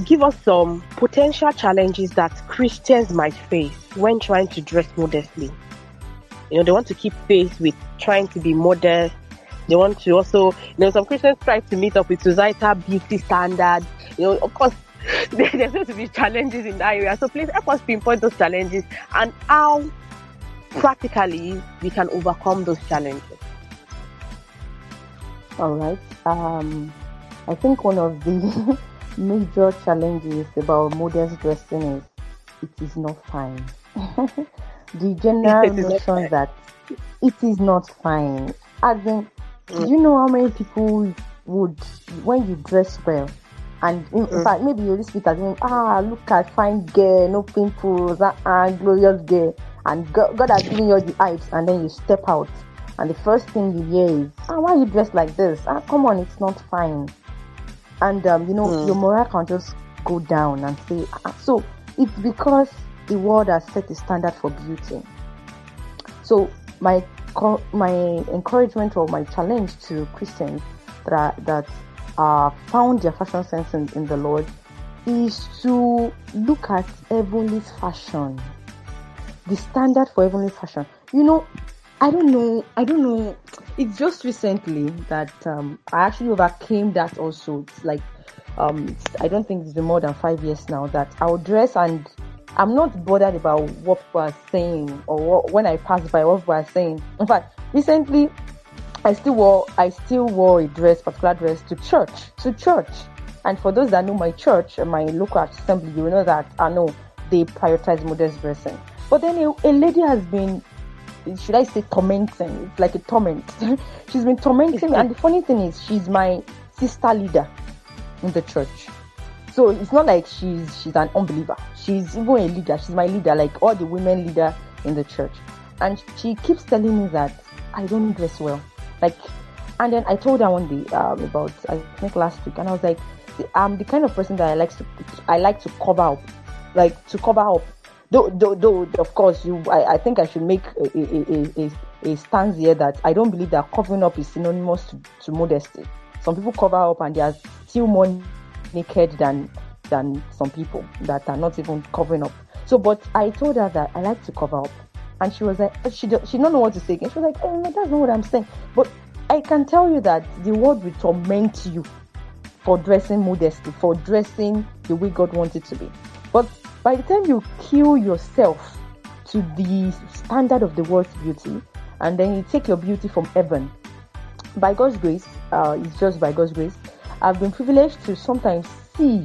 give us some potential challenges that Christians might face when trying to dress modestly. You know, they want to keep pace with trying to be modest. They want to also, you know, some Christians try to meet up with societal beauty standards. You know, of course, there- there's going to be challenges in that area. So please help us pinpoint those challenges and how practically we can overcome those challenges. All right. Um, I think one of the major challenges about modest dressing is it is not fine. the general notion that it is not fine. As in, do you know how many people would, when you dress well, and in, Mm. fact, maybe you speak as in, ah, look at fine girl, no pimples, ah, ah, glorious girl, and God, God has given you all the eyes, and then you step out, and the first thing you hear is, ah, why you dressed like this? Ah, come on, it's not fine. And um, you know, Mm. your morale can just go down and say, ah, so it's because the world has set a standard for beauty. So my my encouragement or my challenge to Christians that are, that uh, found their fashion sense in, in the Lord is to look at heavenly fashion, the standard for heavenly fashion. You know, I don't know. I don't know. It's just recently that um, I actually overcame that. Also, it's like um, I don't think it's been more than five years now that I'll dress and I'm not bothered about what people are saying or what, when I pass by what people are saying. In fact, recently I still wore I still wore a dress, particular dress to church, to church. And for those that know my church, my local assembly, you know that I know they prioritize modest dressing. But then a, a lady has been, should I say, tormenting? It's like a torment. she's been tormenting me. And the funny thing is, she's my sister leader in the church. So it's not like she's she's an unbeliever. She's even a leader. She's my leader, like all the women leader in the church. And she keeps telling me that I don't dress well. Like, and then I told her one day um, about I think last week, and I was like, I'm the kind of person that I like to I like to cover up, like to cover up. Though, though, though of course, you I, I think I should make a, a, a, a, stance here that I don't believe that covering up is synonymous to, to modesty. Some people cover up and they are still more naked than than some people that are not even covering up. So, but I told her that I like to cover up, and she was like, she do- she don't know what to say again. She was like, oh that's not what I'm saying. But I can tell you that the world will torment you for dressing modestly, for dressing the way God wants it to be. But by the time you kill yourself to the standard of the world's beauty, and then you take your beauty from heaven by God's grace, uh, it's just by God's grace, I've been privileged to sometimes see.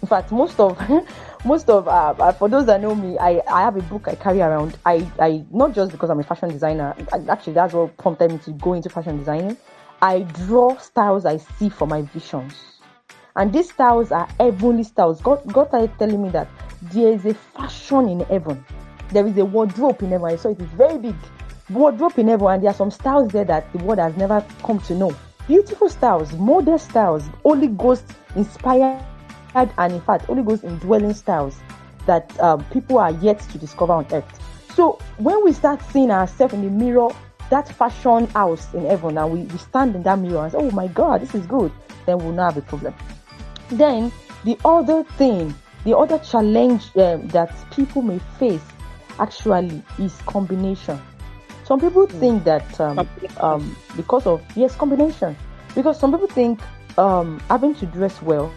In fact, most of most of uh, uh, for those that know me, I, I have a book I carry around. I, I not just because I'm a fashion designer. Actually, that's what prompted me to go into fashion designing. I draw styles I see for my visions, and these styles are heavenly styles. God God started telling me that there is a fashion in heaven. There is a wardrobe in heaven. I saw it is very big wardrobe in heaven, and there are some styles there that the world has never come to know. Beautiful styles, modest styles, Holy Ghost inspired, and in fact, Holy Ghost indwelling styles that um, people are yet to discover on earth. So when we start seeing ourselves in the mirror, that fashion house in heaven, and we, we stand in that mirror and say, "Oh my God, this is good," then we'll not have a problem. Then the other thing, the other challenge um, that people may face actually is combination. Some people hmm. think that um, um, because of yes combination, because some people think um, having to dress well,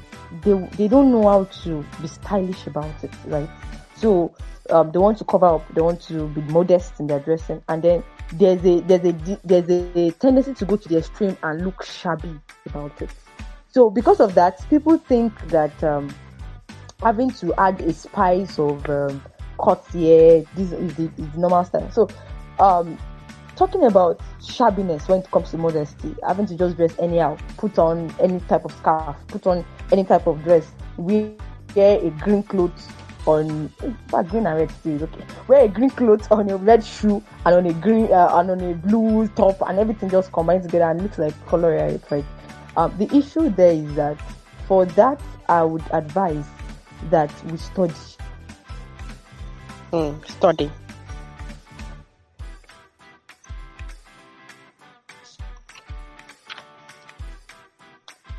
they they don't know how to be stylish about it, right? So um, they want to cover up, they want to be modest in their dressing, and then there's a there's a there's a tendency to go to the extreme and look shabby about it. So because of that, people think that um, having to add a spice of um, Cartier, this is the, is the normal style. So um, talking about shabbiness when it comes to modesty, having to just dress anyhow, put on any type of scarf, put on any type of dress, We wear a green cloth on but green and red still okay. Wear a green cloth on a red shoe and on a green uh, and on a blue top and everything just combines together and looks like color right? Um, the issue there is that for that I would advise that we study. Mm, study.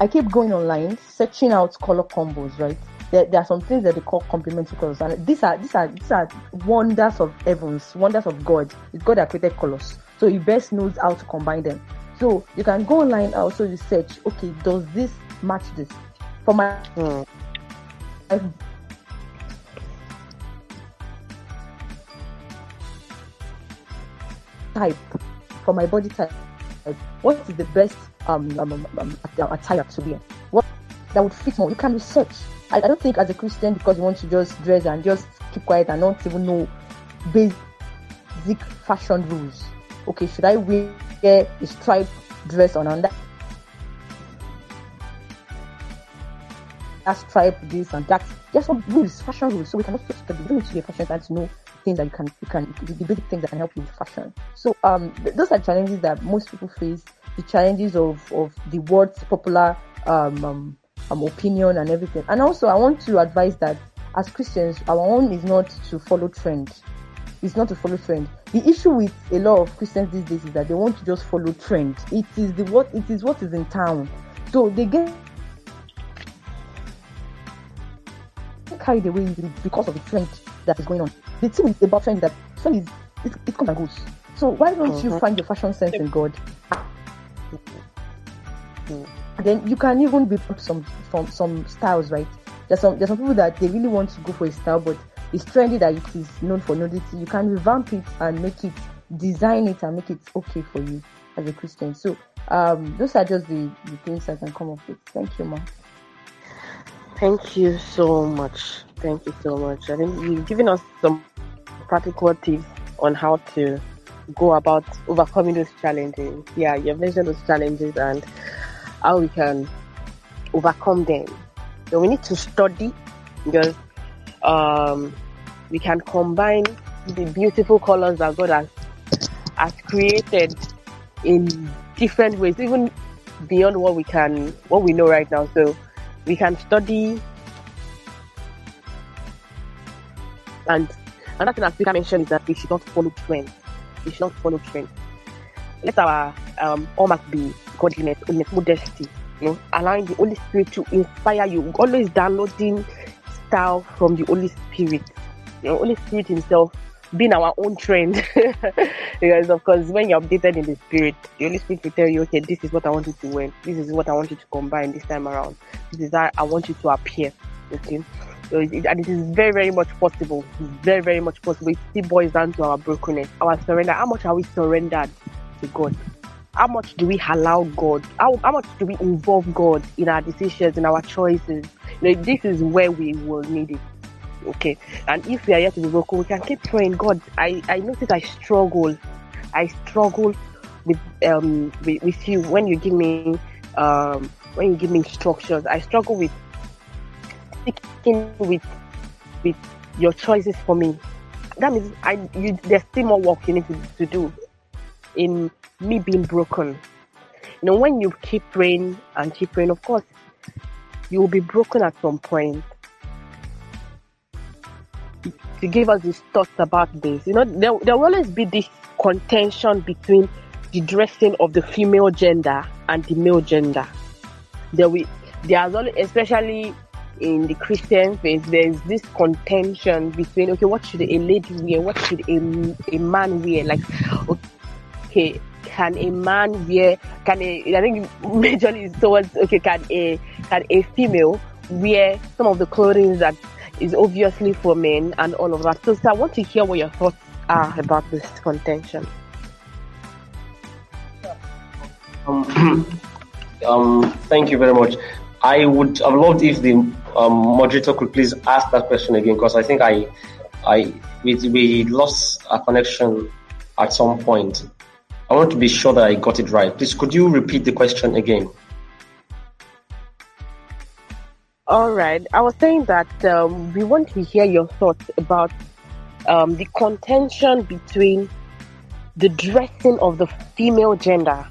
I keep going online, searching out color combos, right? There, there, are some things that they call complementary colors, and these are these are these are wonders of heavens, wonders of God. It's God that created colors, so He best knows how to combine them. So you can go online also research. Okay, does this match this? For my, hmm. type, for my body type, what is the best um, um, um, um attire to wear. What that would fit more. You can research. I, I don't think as a Christian because you want to just dress and just keep quiet and not even know basic fashion rules. Okay, should I wear a striped dress on under? That stripe this and that. Just some rules, fashion rules. So we cannot just don't need to be a fashion designer to know things that you can you can the basic things that can help you with fashion. So um th- those are challenges that most people face the challenges of, of the world's popular um, um, um, opinion and everything. And also, I want to advise that as Christians, our own is not to follow trend. It's not to follow trend. The issue with a lot of Christians these days is that they want to just follow trend. It is the what it is what is in town. So they get carried away because of the trend that is going on. The thing with about trend is that trend is it, it comes and goes. So why don't you uh-huh. find your fashion sense in God then you can even be some from some styles, right? There's some there's some people that they really want to go for a style, but it's trendy that it is known for nudity. You can revamp it and make it design it and make it okay for you as a Christian. So um, those are just the, the things I can come up with. Thank you, ma. Thank you so much. Thank you so much. I think you've given us some practical tips on how to go about overcoming those challenges. Yeah, you've mentioned those challenges and how we can overcome them. So we need to study because um, we can combine the beautiful colors that God has, has created in different ways, even beyond what we can, what we know right now. So we can study and another thing Peter mentioned is that we should not follow trends. We should not follow trends. Let our um, hallmark be godliness, holiness, modesty, you know, allowing the Holy Spirit to inspire you, always downloading style from the Holy Spirit. You know, Holy Spirit Himself being our own trend. because of course when you're updated in the spirit, the Holy Spirit will tell you, okay, this is what I want you to wear, this is what I want you to combine this time around. This is how I want you to appear. Okay. And it is very, very much possible. Very, very much possible. It still boils down to our brokenness, our surrender. How much are we surrendered to God? how much do we allow God? How, how much do we involve God in our decisions, in our choices? You know, this is where we will need it. Okay. And if we are yet to be broken, we can keep praying. God, I, I notice I struggle. I struggle with um with, with you when you give me um when you give me instructions. I struggle with sticking with with your choices for me. That means I you there's still more work you need to, to do in me being broken. You know, when you keep praying and keep praying, of course, you will be broken at some point. To give us these thoughts about this, you know, there, there will always be this contention between the dressing of the female gender and the male gender. There we there's always, especially in the Christian faith, there's this contention between okay, what should a lady wear, what should a, a man wear? Like, okay, can a man wear? Can a I think majorly towards okay, can a can a female wear some of the clothing that is obviously for men and all of that? So, so I want to hear what your thoughts are about this contention. Um, um, thank you very much. I would have loved if the um, moderator could please ask that question again because I think I, I we, we lost a connection at some point. I want to be sure that I got it right. Please, could you repeat the question again? All right. I was saying that um, we want to hear your thoughts about um, the contention between the dressing of the female gender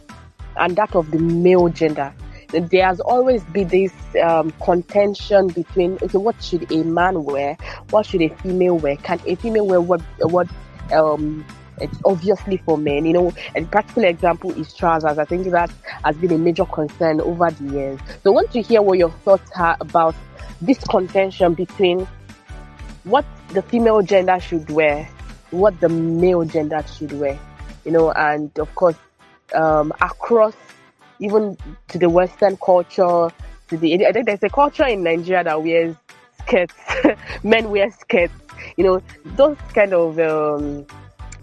and that of the male gender. There has always been this um, contention between okay, what should a man wear? What should a female wear? Can a female wear what what um, it's obviously for men, you know, a practical example is trousers. I think that has been a major concern over the years. So I want to hear what your thoughts are about this contention between what the female gender should wear, what the male gender should wear, you know, and of course, um, across even to the Western culture, to the I think there's a culture in Nigeria that wears skirts, men wear skirts, you know, those kind of um,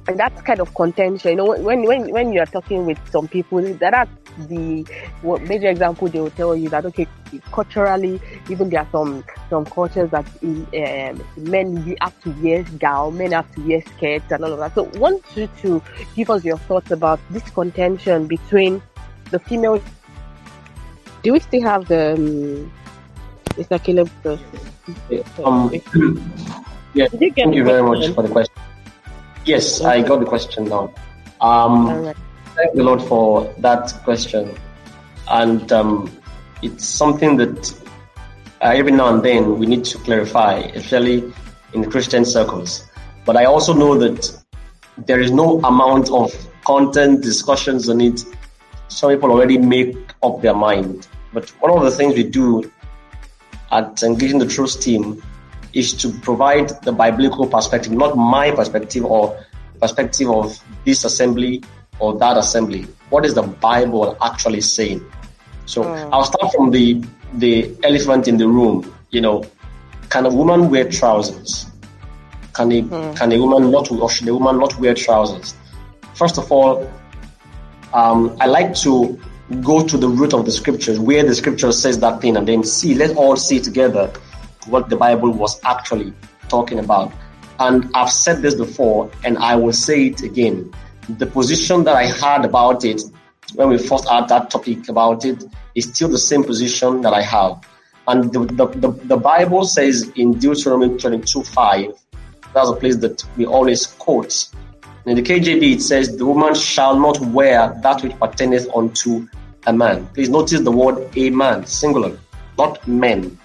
and that kind of contention. You know, when when when you are talking with some people, that are the what major example they will tell you that okay, culturally, even there are some some cultures that um, men have to wear gown, men have to wear skirts and all of that. So, want you to give us your thoughts about this contention between the female. Do we still have the? Um, Mr. Caleb? Um, yeah, thank you very much for the question. Yes, I got the question now. Um, right. Thank the Lord for that question. And um, it's something that uh, every now and then we need to clarify, especially in Christian circles. But I also know that there is no amount of content discussions on it. Some people already make up their mind. But one of the things we do at Engaging the Truth team is to provide the biblical perspective, not my perspective or perspective of this assembly or that assembly. What is the Bible actually saying? So mm. I'll start from the the elephant in the room. You know, can a woman wear trousers? Can a mm. can a woman not or should a woman not wear trousers? First of all, um, I like to go to the root of the scriptures, where the scripture says that thing, and then see. Let's all see together what the Bible was actually talking about. And I've said this before, and I will say it again. The position that I had about it when we first had that topic about it is still the same position that I have. And the, the, the, the Bible says in Deuteronomy 22 5, that's a place that we always quote. In the KJV, it says, The woman shall not wear that which pertaineth unto a man. Please notice the word a man, singular, not men.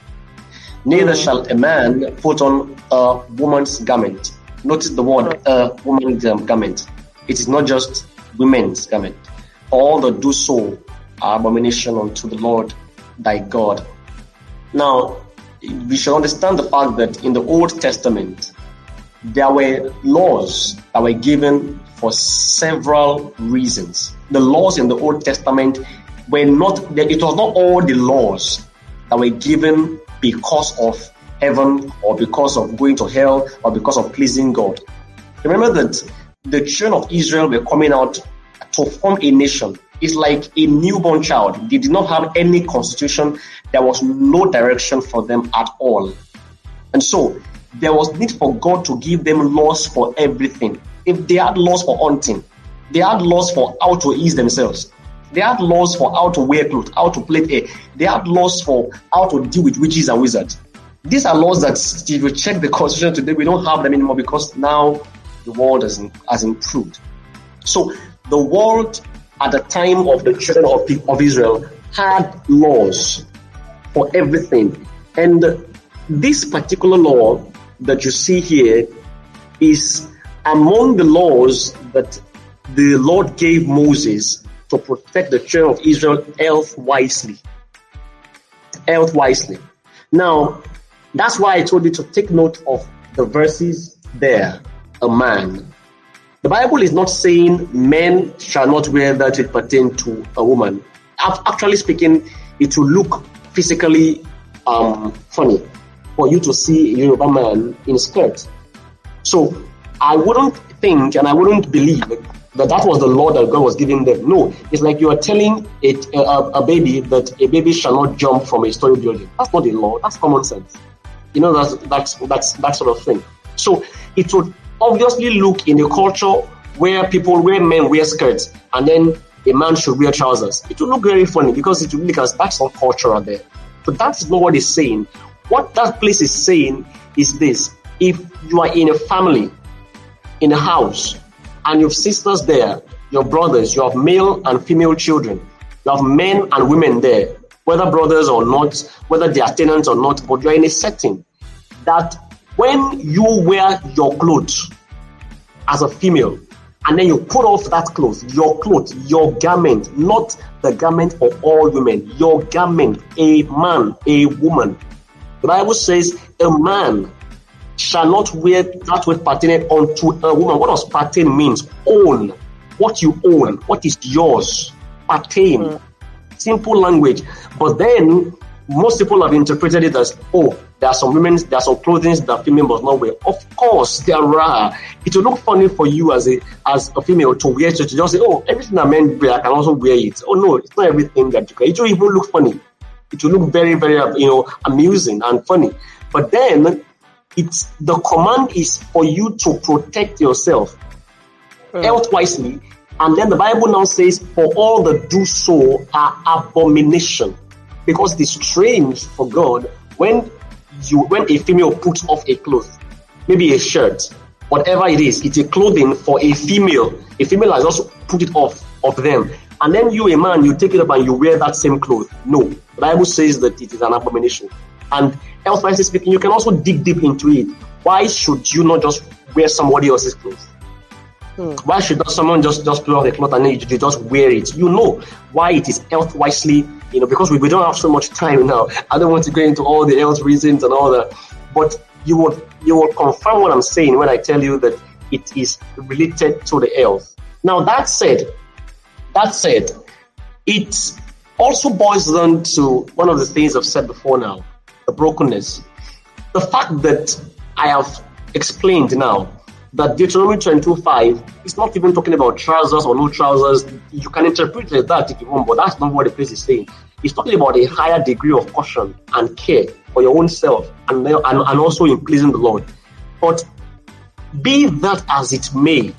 Neither shall a man put on a woman's garment. Notice the word a woman's garment. It is not just women's garment. All that do so are abomination unto the Lord thy God. Now, we should understand the fact that in the Old Testament, there were laws that were given for several reasons. The laws in the Old Testament were not, it was not all the laws that were given because of heaven or because of going to hell or because of pleasing God. Remember that the children of Israel were coming out to form a nation, It's like a newborn child. They did not have any constitution. There was no direction for them at all. And so there was need for God to give them laws for everything. If they had laws for hunting, they had laws for how to ease themselves. They had laws for how to wear clothes, how to play air. They had laws for how to deal with witches and wizards. These are laws that if you check the constitution today, we don't have them anymore because now the world has, has improved. So the world at the time of the children of, of Israel had laws for everything. And this particular law that you see here is among the laws that the Lord gave Moses to protect the children of Israel health wisely. Health wisely. Now, that's why I told you to take note of the verses there. A man. The Bible is not saying men shall not wear that it pertain to a woman. Actually speaking, it will look physically um, funny for you to see a Yoruba man in skirt. So I wouldn't think and I wouldn't believe that that was the law that God was giving them. No, it's like you are telling it, a, a, baby that a baby shall not jump from a story building. That's not a law. That's common sense. You know, that's that's that's that sort of thing. So it would obviously look in a culture where people, where men wear skirts, and then a man should wear trousers. It would look very funny because it will look as that's not cultural there. But that's not what it's saying. What that place is saying is this: if you are in a family, in a house, and you have sisters there, your brothers, you have male and female children, you have men and women there, whether brothers or not, whether they are tenants or not, but you're in a setting that when you wear your clothes as a female, and then you put off that clothes, your clothes, your garment, not the garment for all women, your garment, a man, a woman. The Bible says a man shall not wear that which pertaineth unto a woman. What does pertain means? Own. What you own, what is yours. Pertain. Mm. Simple language. But then most people have interpreted it as, oh, there are some women, there are some clothing that female must not wear. Of course, there are. It will look funny for you as a as a female to wear to, to just say, oh, everything that men wear, I can also wear it. Oh no, it's not everything that you can. It will even look funny. It will look very, very, you know, amusing and funny. But then it's the command is for you to protect yourself mm. health wisely. And then the Bible now says, for all that do so are abomination. Because it is strange for God when you when a female puts off a cloth, maybe a shirt, whatever it is, it's a clothing for a female. A female has also put it off of them. And then you, a man, you take it up and you wear that same cloth. No. The Bible says that it is an abomination. And elsewise speaking, you can also dig deep into it. Why should you not just wear somebody else's clothes? Hmm. Why should not someone just just pull off the cloth and then you, you, just wear it? You know why it is health wisely, you know, because we, we don't have so much time now. I don't want to go into all the health reasons and all that, but you will you will confirm what I'm saying when I tell you that it is related to the health. Now that said, that said, it also boils down to one of the things I've said before now the brokenness. The fact that I have explained now that Deuteronomy 22.5 is not even talking about trousers or no trousers. You can interpret it that if you want, but that's not what the place is saying. It's talking about a higher degree of caution and care for your own self and, and, and also in pleasing the Lord. But be that as it may,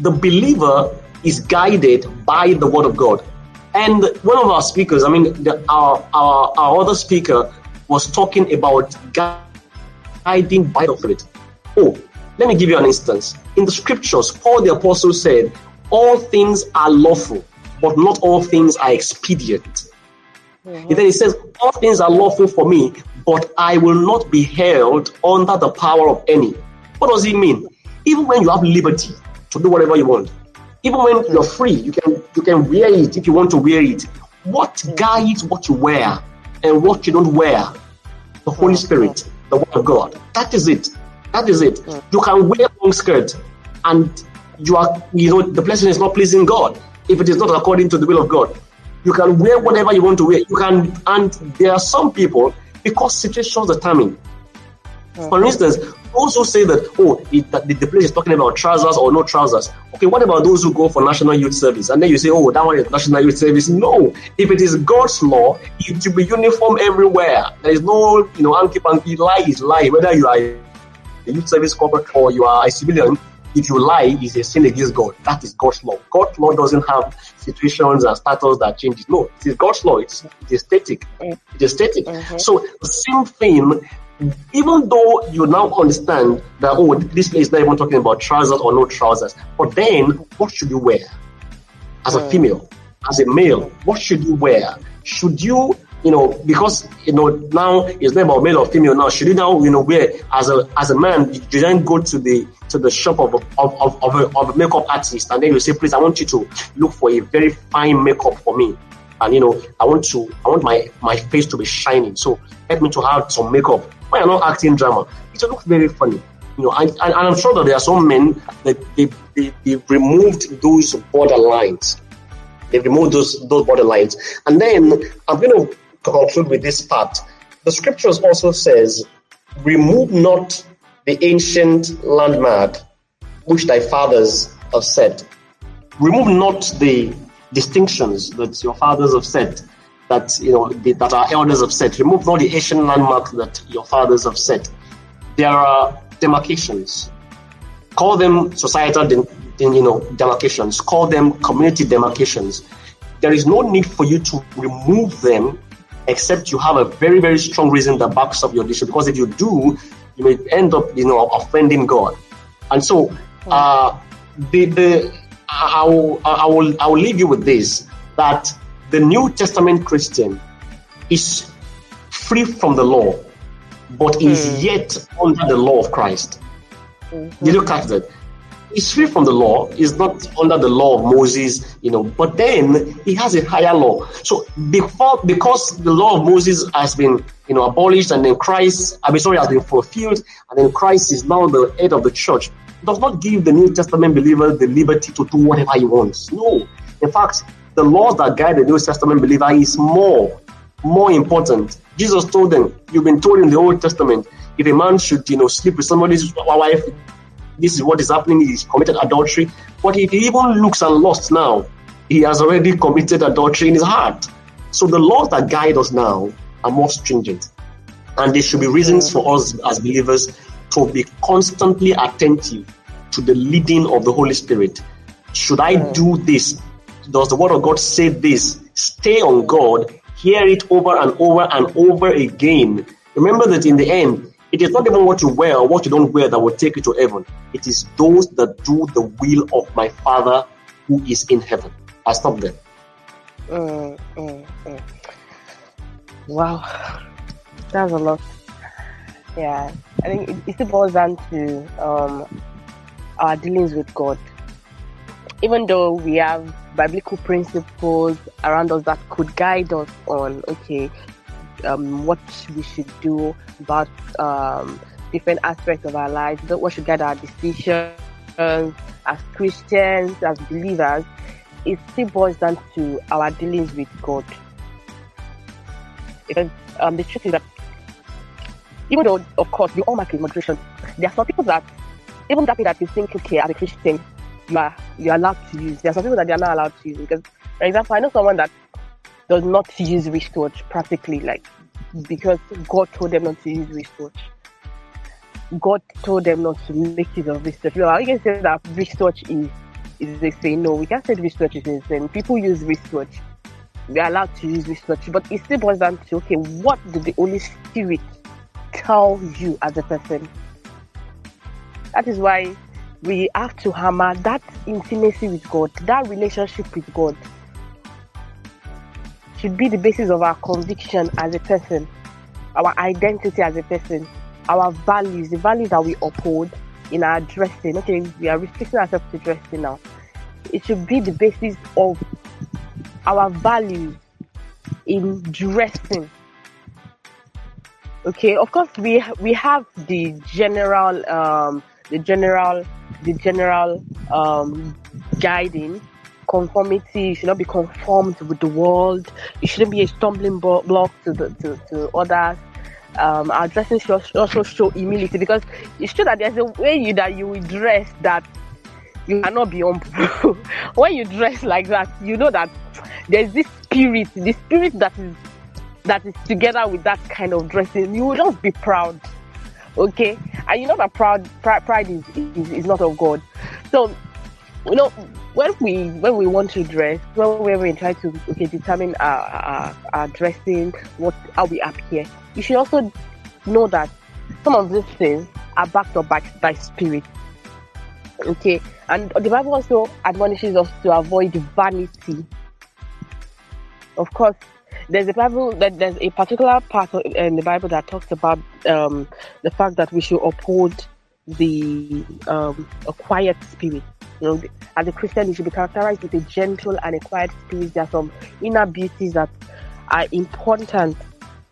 the believer is guided by the word of God. And one of our speakers, I mean, the, our, our, our other speaker was talking about guiding by the Spirit. Oh, let me give you an instance. In the scriptures, Paul the Apostle said, All things are lawful, but not all things are expedient. Mm-hmm. And then he says, All things are lawful for me, but I will not be held under the power of any. What does it mean? Even when you have liberty to do whatever you want, even when you're free, you can you can wear it if you want to wear it. What mm. guides what you wear and what you don't wear the Holy Spirit, the Word of God. That is it. That is it. You can wear long skirt and you are, you know, the person is not pleasing God if it is not according to the will of God. You can wear whatever you want to wear. You can, and there are some people because situations determine. For instance, those who say that, oh, it, that the, the place is talking about trousers or no trousers. Okay, what about those who go for national youth service? And then you say, oh, that one is national youth service. No, if it is God's law, it should be uniform everywhere. There is no, you know, anki panky, lie is lie. Whether you are a youth service corporate or you are a civilian, if you lie, is a sin against God. That is God's law. God's law doesn't have situations and status that changes. No, it is God's law. It's, it is static. It is static. Mm-hmm. So the same thing, even though you now understand that, oh, this place is not even talking about trousers or no trousers, but then what should you wear as a hmm. female, as a male? What should you wear? Should you you know, because you know now it's not about male or female now. Should you now, you know, wear as a as a man, you then go to the to the shop of of, of, of, a, of a makeup artist and then you say, please, I want you to look for a very fine makeup for me. And you know, I want to I want my my face to be shining. So help me to have some makeup. You're not acting drama, it will look very funny. You know, and, and, and I'm sure that there are some men that they, they, they removed those borderlines. They removed those those borderlines. And then I'm going to conclude with this part. The scriptures also says, remove not the ancient landmark which thy fathers have set. Remove not the distinctions that your fathers have set, that you know the, that our elders have set. Remove all the Asian landmarks that your fathers have set. There are demarcations. Call them societal, de- de- you know, demarcations. Call them community demarcations. There is no need for you to remove them except you have a very, very strong reason that backs up your decision. Because if you do, you may end up, you know, offending God. And so, uh, the, the, I will, I will, I will leave you with this, that the New Testament Christian is free from the law, but is hmm. yet under the law of Christ. Mm-hmm. You look at that. He's free from the law. He's not under the law of Moses, you know, but then he has a higher law. So before, because the law of Moses has been, you know, abolished and then Christ, I mean, sorry, has been fulfilled and then Christ is now the head of the church, does not give the New Testament believer the liberty to do whatever he wants. No. In fact, the laws that guide the New Testament believer is more, more important. Jesus told them, you've been told in the Old Testament, if a man should, you know, sleep with somebody's wife, this is what is happening, he's committed adultery. But if he even looks and lust now, he has already committed adultery in his heart. So the laws that guide us now are more stringent. And there should be reasons for us as believers to be constantly attentive to the leading of the Holy Spirit. Should I do this? Does the Word of God say this? Stay on God, hear it over and over and over again. Remember that in the end, it is not even what you wear or what you don't wear that will take you to heaven. It is those that do the will of my Father who is in heaven. I stop there. Mm, mm, mm. Wow, that's a lot. Yeah, I think it, it still boils down to um, our dealings with God. Even though we have biblical principles around us that could guide us on, okay, um, what we should do about um, different aspects of our lives, what should guide our decisions as Christians, as believers, it still boils down to our dealings with God. Because um, the truth is that even though, of course, we all mark in moderation, there are some people that, even that that you think, okay, as a Christian, you are you're allowed to use. There are some people that they are not allowed to use. Because, for example, I know someone that does not use wristwatch practically, like because God told them not to use wristwatch. God told them not to make use of wristwatch. You can say that wristwatch is is they say no, we can't say wristwatch is insane. People use wristwatch. They're allowed to use wristwatch, but it still boils down to okay, what did the Holy Spirit tell you as a person? That is why we have to hammer that intimacy with God, that relationship with God should be the basis of our conviction as a person, our identity as a person, our values, the values that we uphold in our dressing. Okay, we are restricting ourselves to dressing now. It should be the basis of our values in dressing. Okay, of course we we have the general um, the general the general um, guiding conformity. You should not be conformed with the world. You shouldn't be a stumbling block to the, to, to others. Um, our dressing should also show humility because it's true that there's a way you that you will dress that you cannot be humble. when you dress like that, you know that there's this spirit, the spirit that is that is together with that kind of dressing. You will just be proud, okay? And you know that proud pride, pride is, is is not of God. So you know when we when we want to dress, when we try to okay determine our, our, our dressing, what how we appear, you should also know that some of these things are backed up by, by spirit. Okay, and the Bible also admonishes us to avoid vanity. Of course, there's a Bible that there's a particular part in the Bible that talks about um, the fact that we should uphold the um, a quiet spirit. You know, as a Christian, you should be characterized with a gentle and a quiet spirit. There are some inner beauties that are important.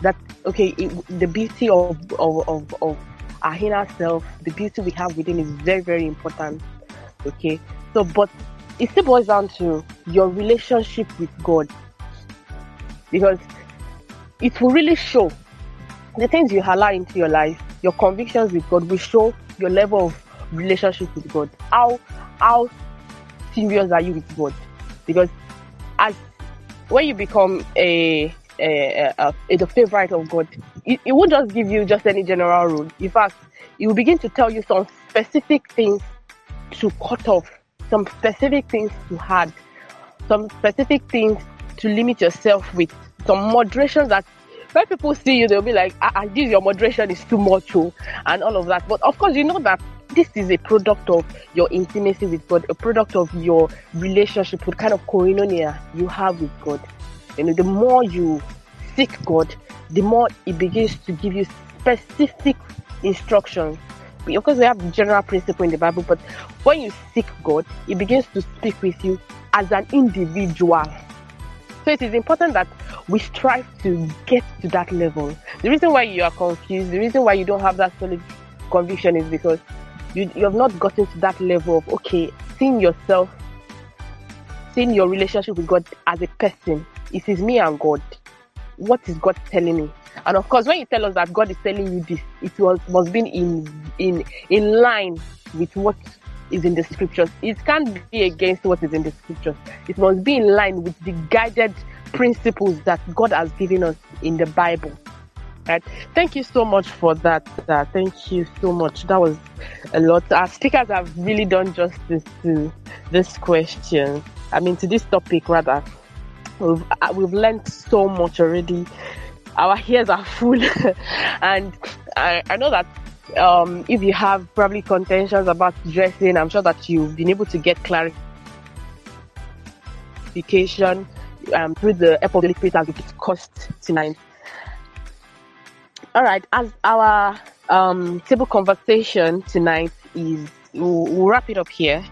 That okay, it, the beauty of, of, of, of our inner self, the beauty we have within is very, very important. Okay, so but it still boils down to your relationship with God because it will really show the things you allow into your life, your convictions with God will show your level of relationship with God. How how serious are you with God? Because as when you become a a, a, a the favorite of God, it, it won't just give you just any general rule. In fact, it will begin to tell you some specific things to cut off, some specific things to add, some specific things to limit yourself with, some moderation that when people see you, they'll be like, ah, ah, this your moderation is too much, oh, and all of that. But of course, you know that this is a product of your intimacy with God, a product of your relationship, with kind of koinonia you have with God. You know, the more you seek God, the more it begins to give you specific instructions. Of course, we have general principle in the Bible, but when you seek God, it begins to speak with you as an individual. So it is important that we strive to get to that level. The reason why you are confused, the reason why you don't have that solid conviction is because you, you have not gotten to that level of okay, seeing yourself, seeing your relationship with God as a person. It is me and God. What is God telling me? And of course, when you tell us that God is telling you this, it was must be in in in line with what is in the scriptures. It can't be against what is in the scriptures. It must be in line with the guided principles that God has given us in the Bible. Right. Thank you so much for that. Uh, thank you so much. That was a lot. Our speakers have really done justice to this question. I mean, to this topic rather. We've uh, we've learned so much already. Our ears are full, and I, I know that um, if you have probably contentions about dressing, I'm sure that you've been able to get clarification um, through the help of the as we discussed tonight. All right, as our um, table conversation tonight is, we'll, we'll, wrap it up here.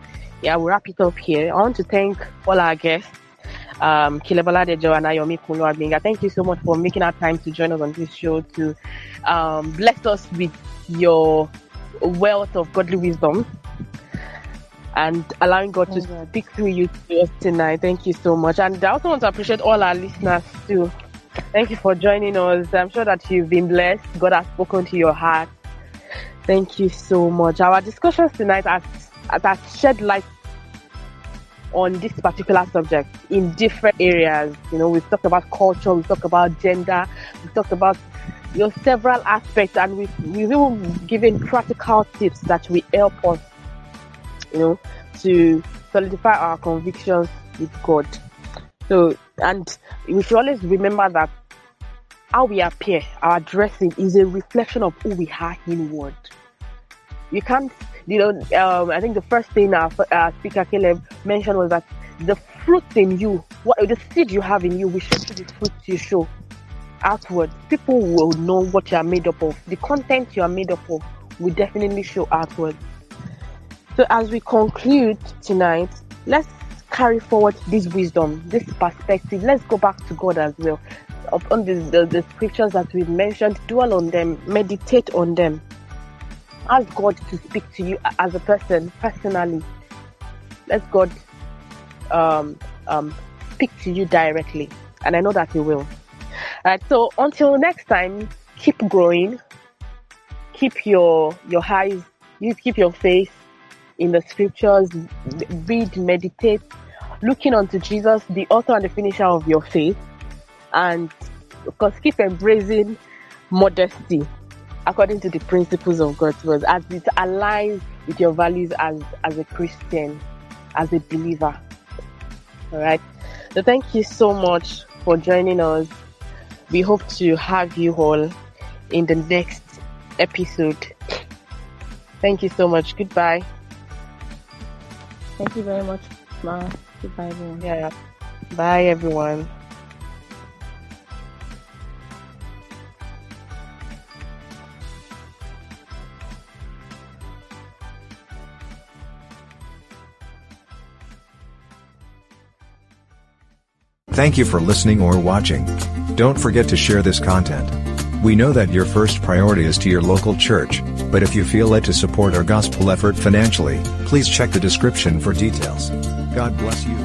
Yeah, we'll wrap it up here. I want to thank all our guests, um, Caleb Oladejo and Ayomi Kunlo Thank you so much for making our time to join us on this show to um, bless us with your wealth of godly wisdom and allowing God to speak through you to us tonight. Thank you so much. And I also want to appreciate all our listeners too. Thank you for joining us. I'm sure that you've been blessed. God has spoken to your heart. Thank you so much. Our discussions tonight has, has shed light on this particular subject in different areas. You know, we've talked about culture, we've talked about gender, we've talked about you know several aspects, and we've we've even given practical tips that will help us, you know, to solidify our convictions with God. So, and we should always remember that how we appear, our dressing is a reflection of who we are inward. You can't, you know, um, I think the first thing our, our speaker Caleb mentioned was that the fruit in you, what the seed you have in you, we show the fruit you show outward. People will know what you are made up of. The content you are made up of will definitely show outward. So as we conclude tonight, let's carry forward this wisdom, this perspective. Let's go back to God as well. Upon the, the, the scriptures that we've mentioned, dwell on them, meditate on them. Ask God to speak to you as a person, personally. Let God um, um, speak to you directly. And I know that He will. Alright, so until next time, keep growing, keep your your eyes, you keep your faith in the scriptures, read, meditate, looking unto Jesus, the author and the finisher of your faith, and of course keep embracing modesty according to the principles of God's word as it aligns with your values as as a Christian, as a believer. All right. So thank you so much for joining us. We hope to have you all in the next episode. Thank you so much. Goodbye. Thank you very much, Ma. Goodbye, everyone. Yeah. Bye, everyone. Thank you for listening or watching. Don't forget to share this content. We know that your first priority is to your local church, but if you feel led to support our gospel effort financially, please check the description for details. God bless you.